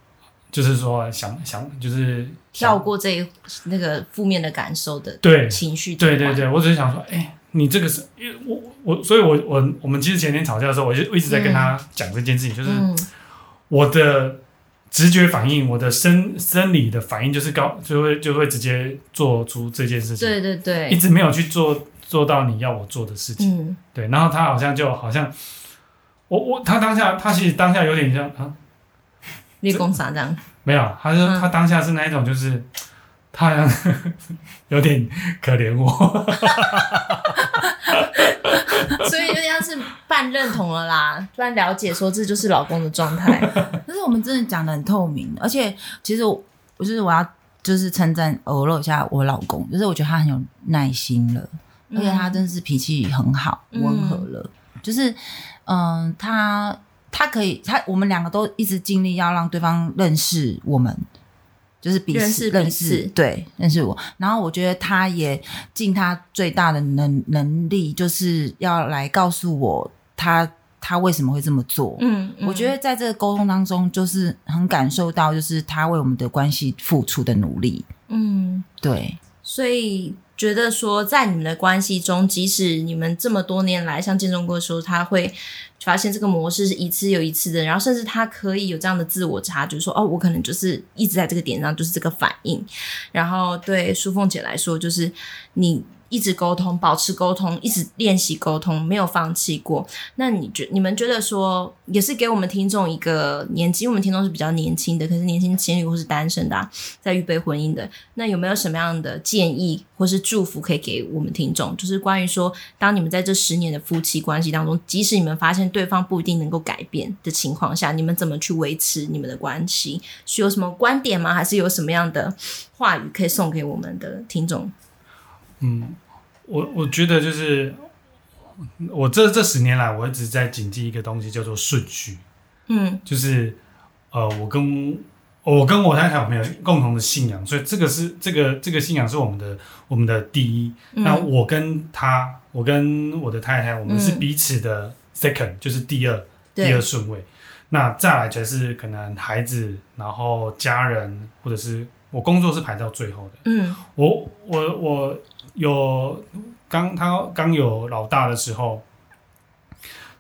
就是说想，想想就是跳过这那个负面的感受的对情绪，对对对，我只是想说，哎、欸，你这个是因为我我，所以我我我们其实前天吵架的时候，我就一直在跟他讲这件事情，嗯、就是我的直觉反应，我的生生理的反应，就是高就会就会直接做出这件事情，对对对，一直没有去做做到你要我做的事情，嗯、对，然后他好像就好像我我他当下他其实当下有点像啊。立功啥这样？没有，他说他当下是那一种，就是、嗯、他好像 [LAUGHS] 有点可怜我，[LAUGHS] 所以有点像是半认同了啦，半了解说这就是老公的状态。[LAUGHS] 但是我们真的讲的很透明，而且其实我就是我要就是称赞偶露一下我老公，就是我觉得他很有耐心了，嗯、而且他真的是脾气很好，温和了，嗯、就是嗯、呃、他。他可以，他我们两个都一直尽力要让对方认识我们，就是彼此认识，对，认识我。然后我觉得他也尽他最大的能能力，就是要来告诉我他他为什么会这么做。嗯，嗯，我觉得在这个沟通当中，就是很感受到，就是他为我们的关系付出的努力。嗯，对。所以觉得说，在你们的关系中，即使你们这么多年来，像建中哥说，他会发现这个模式是一次又一次的，然后甚至他可以有这样的自我察觉，说哦，我可能就是一直在这个点上，就是这个反应。然后对淑凤姐来说，就是你。一直沟通，保持沟通，一直练习沟通，没有放弃过。那你觉你们觉得说，也是给我们听众一个年纪，我们听众是比较年轻的，可是年轻情侣或是单身的，啊，在预备婚姻的，那有没有什么样的建议或是祝福可以给我们听众？就是关于说，当你们在这十年的夫妻关系当中，即使你们发现对方不一定能够改变的情况下，你们怎么去维持你们的关系？是有什么观点吗？还是有什么样的话语可以送给我们的听众？嗯，我我觉得就是我这这十年来，我一直在谨记一个东西，叫做顺序。嗯，就是呃，我跟我跟我太太我没有共同的信仰，所以这个是这个这个信仰是我们的我们的第一。嗯、那我跟他，我跟我的太太，我们是彼此的 second，、嗯、就是第二第二顺位。那再来才是可能孩子，然后家人，或者是我工作是排到最后的。嗯，我我我。有刚他刚有老大的时候，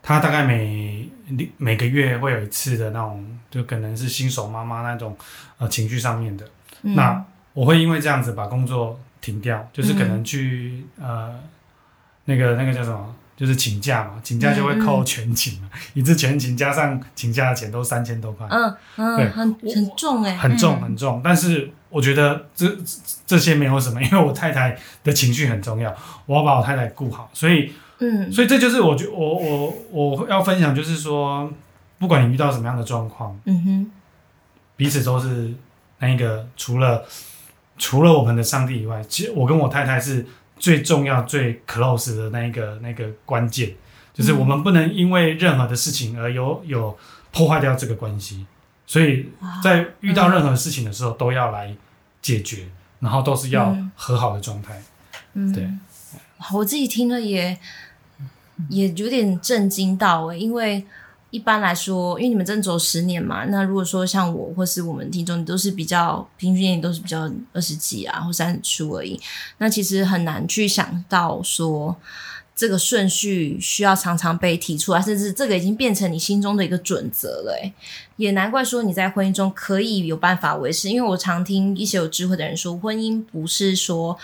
他大概每每个月会有一次的那种，就可能是新手妈妈那种呃情绪上面的。嗯、那我会因为这样子把工作停掉，就是可能去、嗯、呃那个那个叫什么？就是请假嘛，请假就会扣全勤嘛，嗯、一次全勤加上请假的钱都三千多块。嗯嗯，对，很很重哎、欸，很重很重。嗯、但是我觉得这这些没有什么，因为我太太的情绪很重要，我要把我太太顾好，所以嗯，所以这就是我觉我我我要分享，就是说，不管你遇到什么样的状况，嗯哼，彼此都是那一个，除了除了我们的上帝以外，其实我跟我太太是。最重要、最 close 的那一个、那个关键，就是我们不能因为任何的事情而有有破坏掉这个关系。所以在遇到任何事情的时候，都要来解决，然后都是要和好的状态。嗯，对。我自己听了也也有点震惊到诶，因为。一般来说，因为你们真走十年嘛，那如果说像我或是我们听众，都是比较平均年龄都是比较二十几啊或三十出而已，那其实很难去想到说这个顺序需要常常被提出来，甚至这个已经变成你心中的一个准则了。诶，也难怪说你在婚姻中可以有办法维持，因为我常听一些有智慧的人说，婚姻不是说。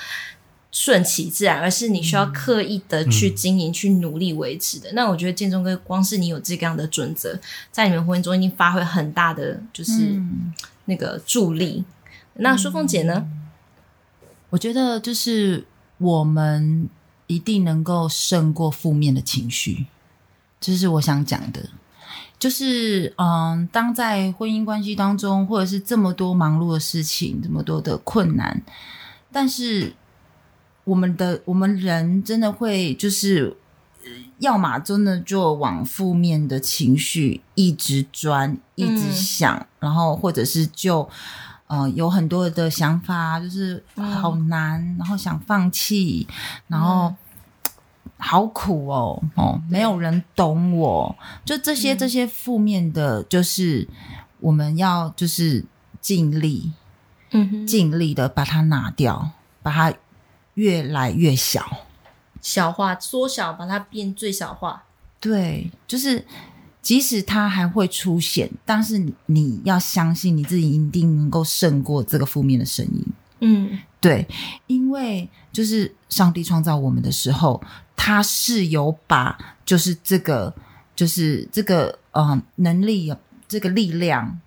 顺其自然，而是你需要刻意的去经营、嗯、去努力维持的。那我觉得建中哥，光是你有这样的准则，在你们婚姻中已经发挥很大的就是那个助力。嗯、那淑凤姐呢？我觉得就是我们一定能够胜过负面的情绪，这是我想讲的。就是嗯，当在婚姻关系当中，或者是这么多忙碌的事情，这么多的困难，但是。我们的我们人真的会就是，要么真的就往负面的情绪一直钻，一直想，嗯、然后或者是就呃有很多的想法，就是好难，嗯、然后想放弃，然后、嗯、好苦哦哦，没有人懂我，就这些这些负面的，就是我们要就是尽力，嗯哼，尽力的把它拿掉，把它。越来越小，小化、缩小，把它变最小化。对，就是即使它还会出现，但是你要相信你自己一定能够胜过这个负面的声音。嗯，对，因为就是上帝创造我们的时候，他是有把就是这个就是这个呃能力这个力量，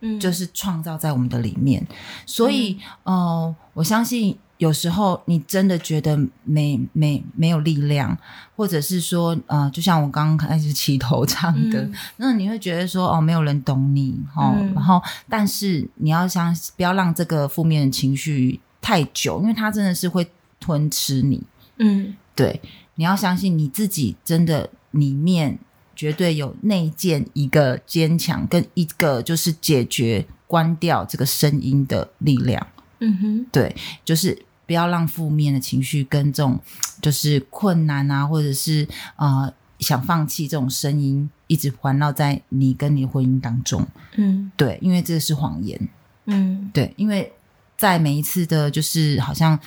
嗯，就是创造在我们的里面，所以嗯、呃，我相信。有时候你真的觉得没没没有力量，或者是说，呃，就像我刚刚开始起头唱的，嗯、[LAUGHS] 那你会觉得说，哦，没有人懂你，哦，嗯、然后，但是你要相信，不要让这个负面的情绪太久，因为它真的是会吞吃你。嗯，对，你要相信你自己，真的里面绝对有内建一个坚强跟一个就是解决关掉这个声音的力量。嗯哼，对，就是。不要让负面的情绪跟这种 [TSK] 就是困难啊，或者是呃想放弃这种声音一直环绕在你跟你婚姻当中。嗯，对，因为这是谎言。嗯，对，因为在每一次的，就是好像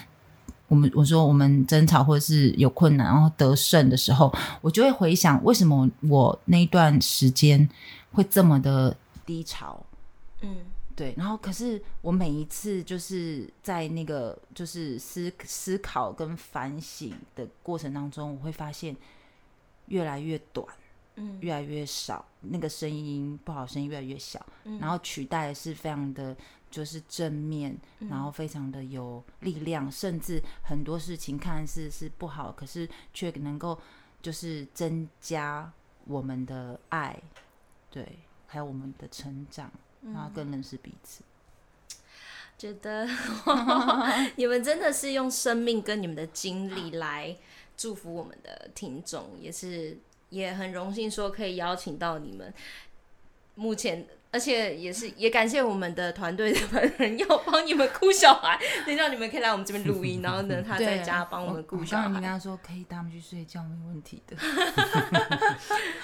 我们我说我们争吵或者是有困难，然后得胜的时候，我就会回想为什么我那一段时间会这么的低潮。嗯，对。然后可是我每一次就是在那个就是思思考跟反省的过程当中，我会发现越来越短，嗯，越来越少，那个声音不好，声音越来越小，嗯，然后取代的是非常的。就是正面，然后非常的有力量，嗯、甚至很多事情看似是不好，可是却能够就是增加我们的爱，对，还有我们的成长，然后更认识彼此。觉得 [LAUGHS] 你们真的是用生命跟你们的经历来祝福我们的听众，也是也很荣幸说可以邀请到你们。目前。而且也是也感谢我们的团队的人要帮你们顾小孩，等一下你们可以来我们这边录音，然后呢他在家帮我们顾小孩。我刚刚跟他说可以带他们去睡觉，没问题的。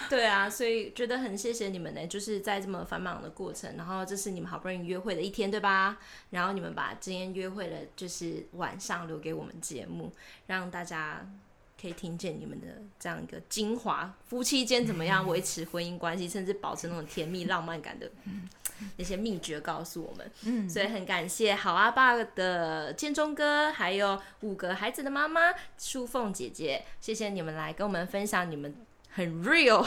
对啊，所以觉得很谢谢你们呢，就是在这么繁忙的过程，然后这是你们好不容易约会的一天，对吧？然后你们把今天约会的就是晚上留给我们节目，让大家。可以听见你们的这样一个精华，夫妻间怎么样维持婚姻关系，甚至保持那种甜蜜浪漫感的那些秘诀，告诉我们。嗯，所以很感谢好阿爸的建中哥，还有五个孩子的妈妈淑凤姐姐，谢谢你们来跟我们分享你们。很 real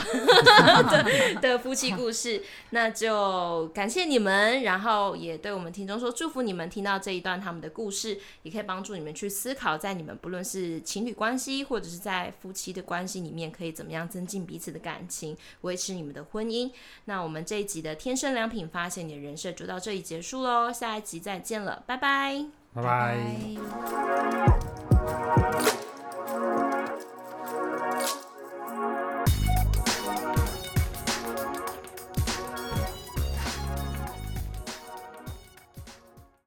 的 [LAUGHS] 的夫妻故事，那就感谢你们，然后也对我们听众说祝福你们听到这一段他们的故事，也可以帮助你们去思考，在你们不论是情侣关系或者是在夫妻的关系里面，可以怎么样增进彼此的感情，维持你们的婚姻。那我们这一集的天生良品发现你的人设就到这里结束喽，下一集再见了，拜拜，拜拜。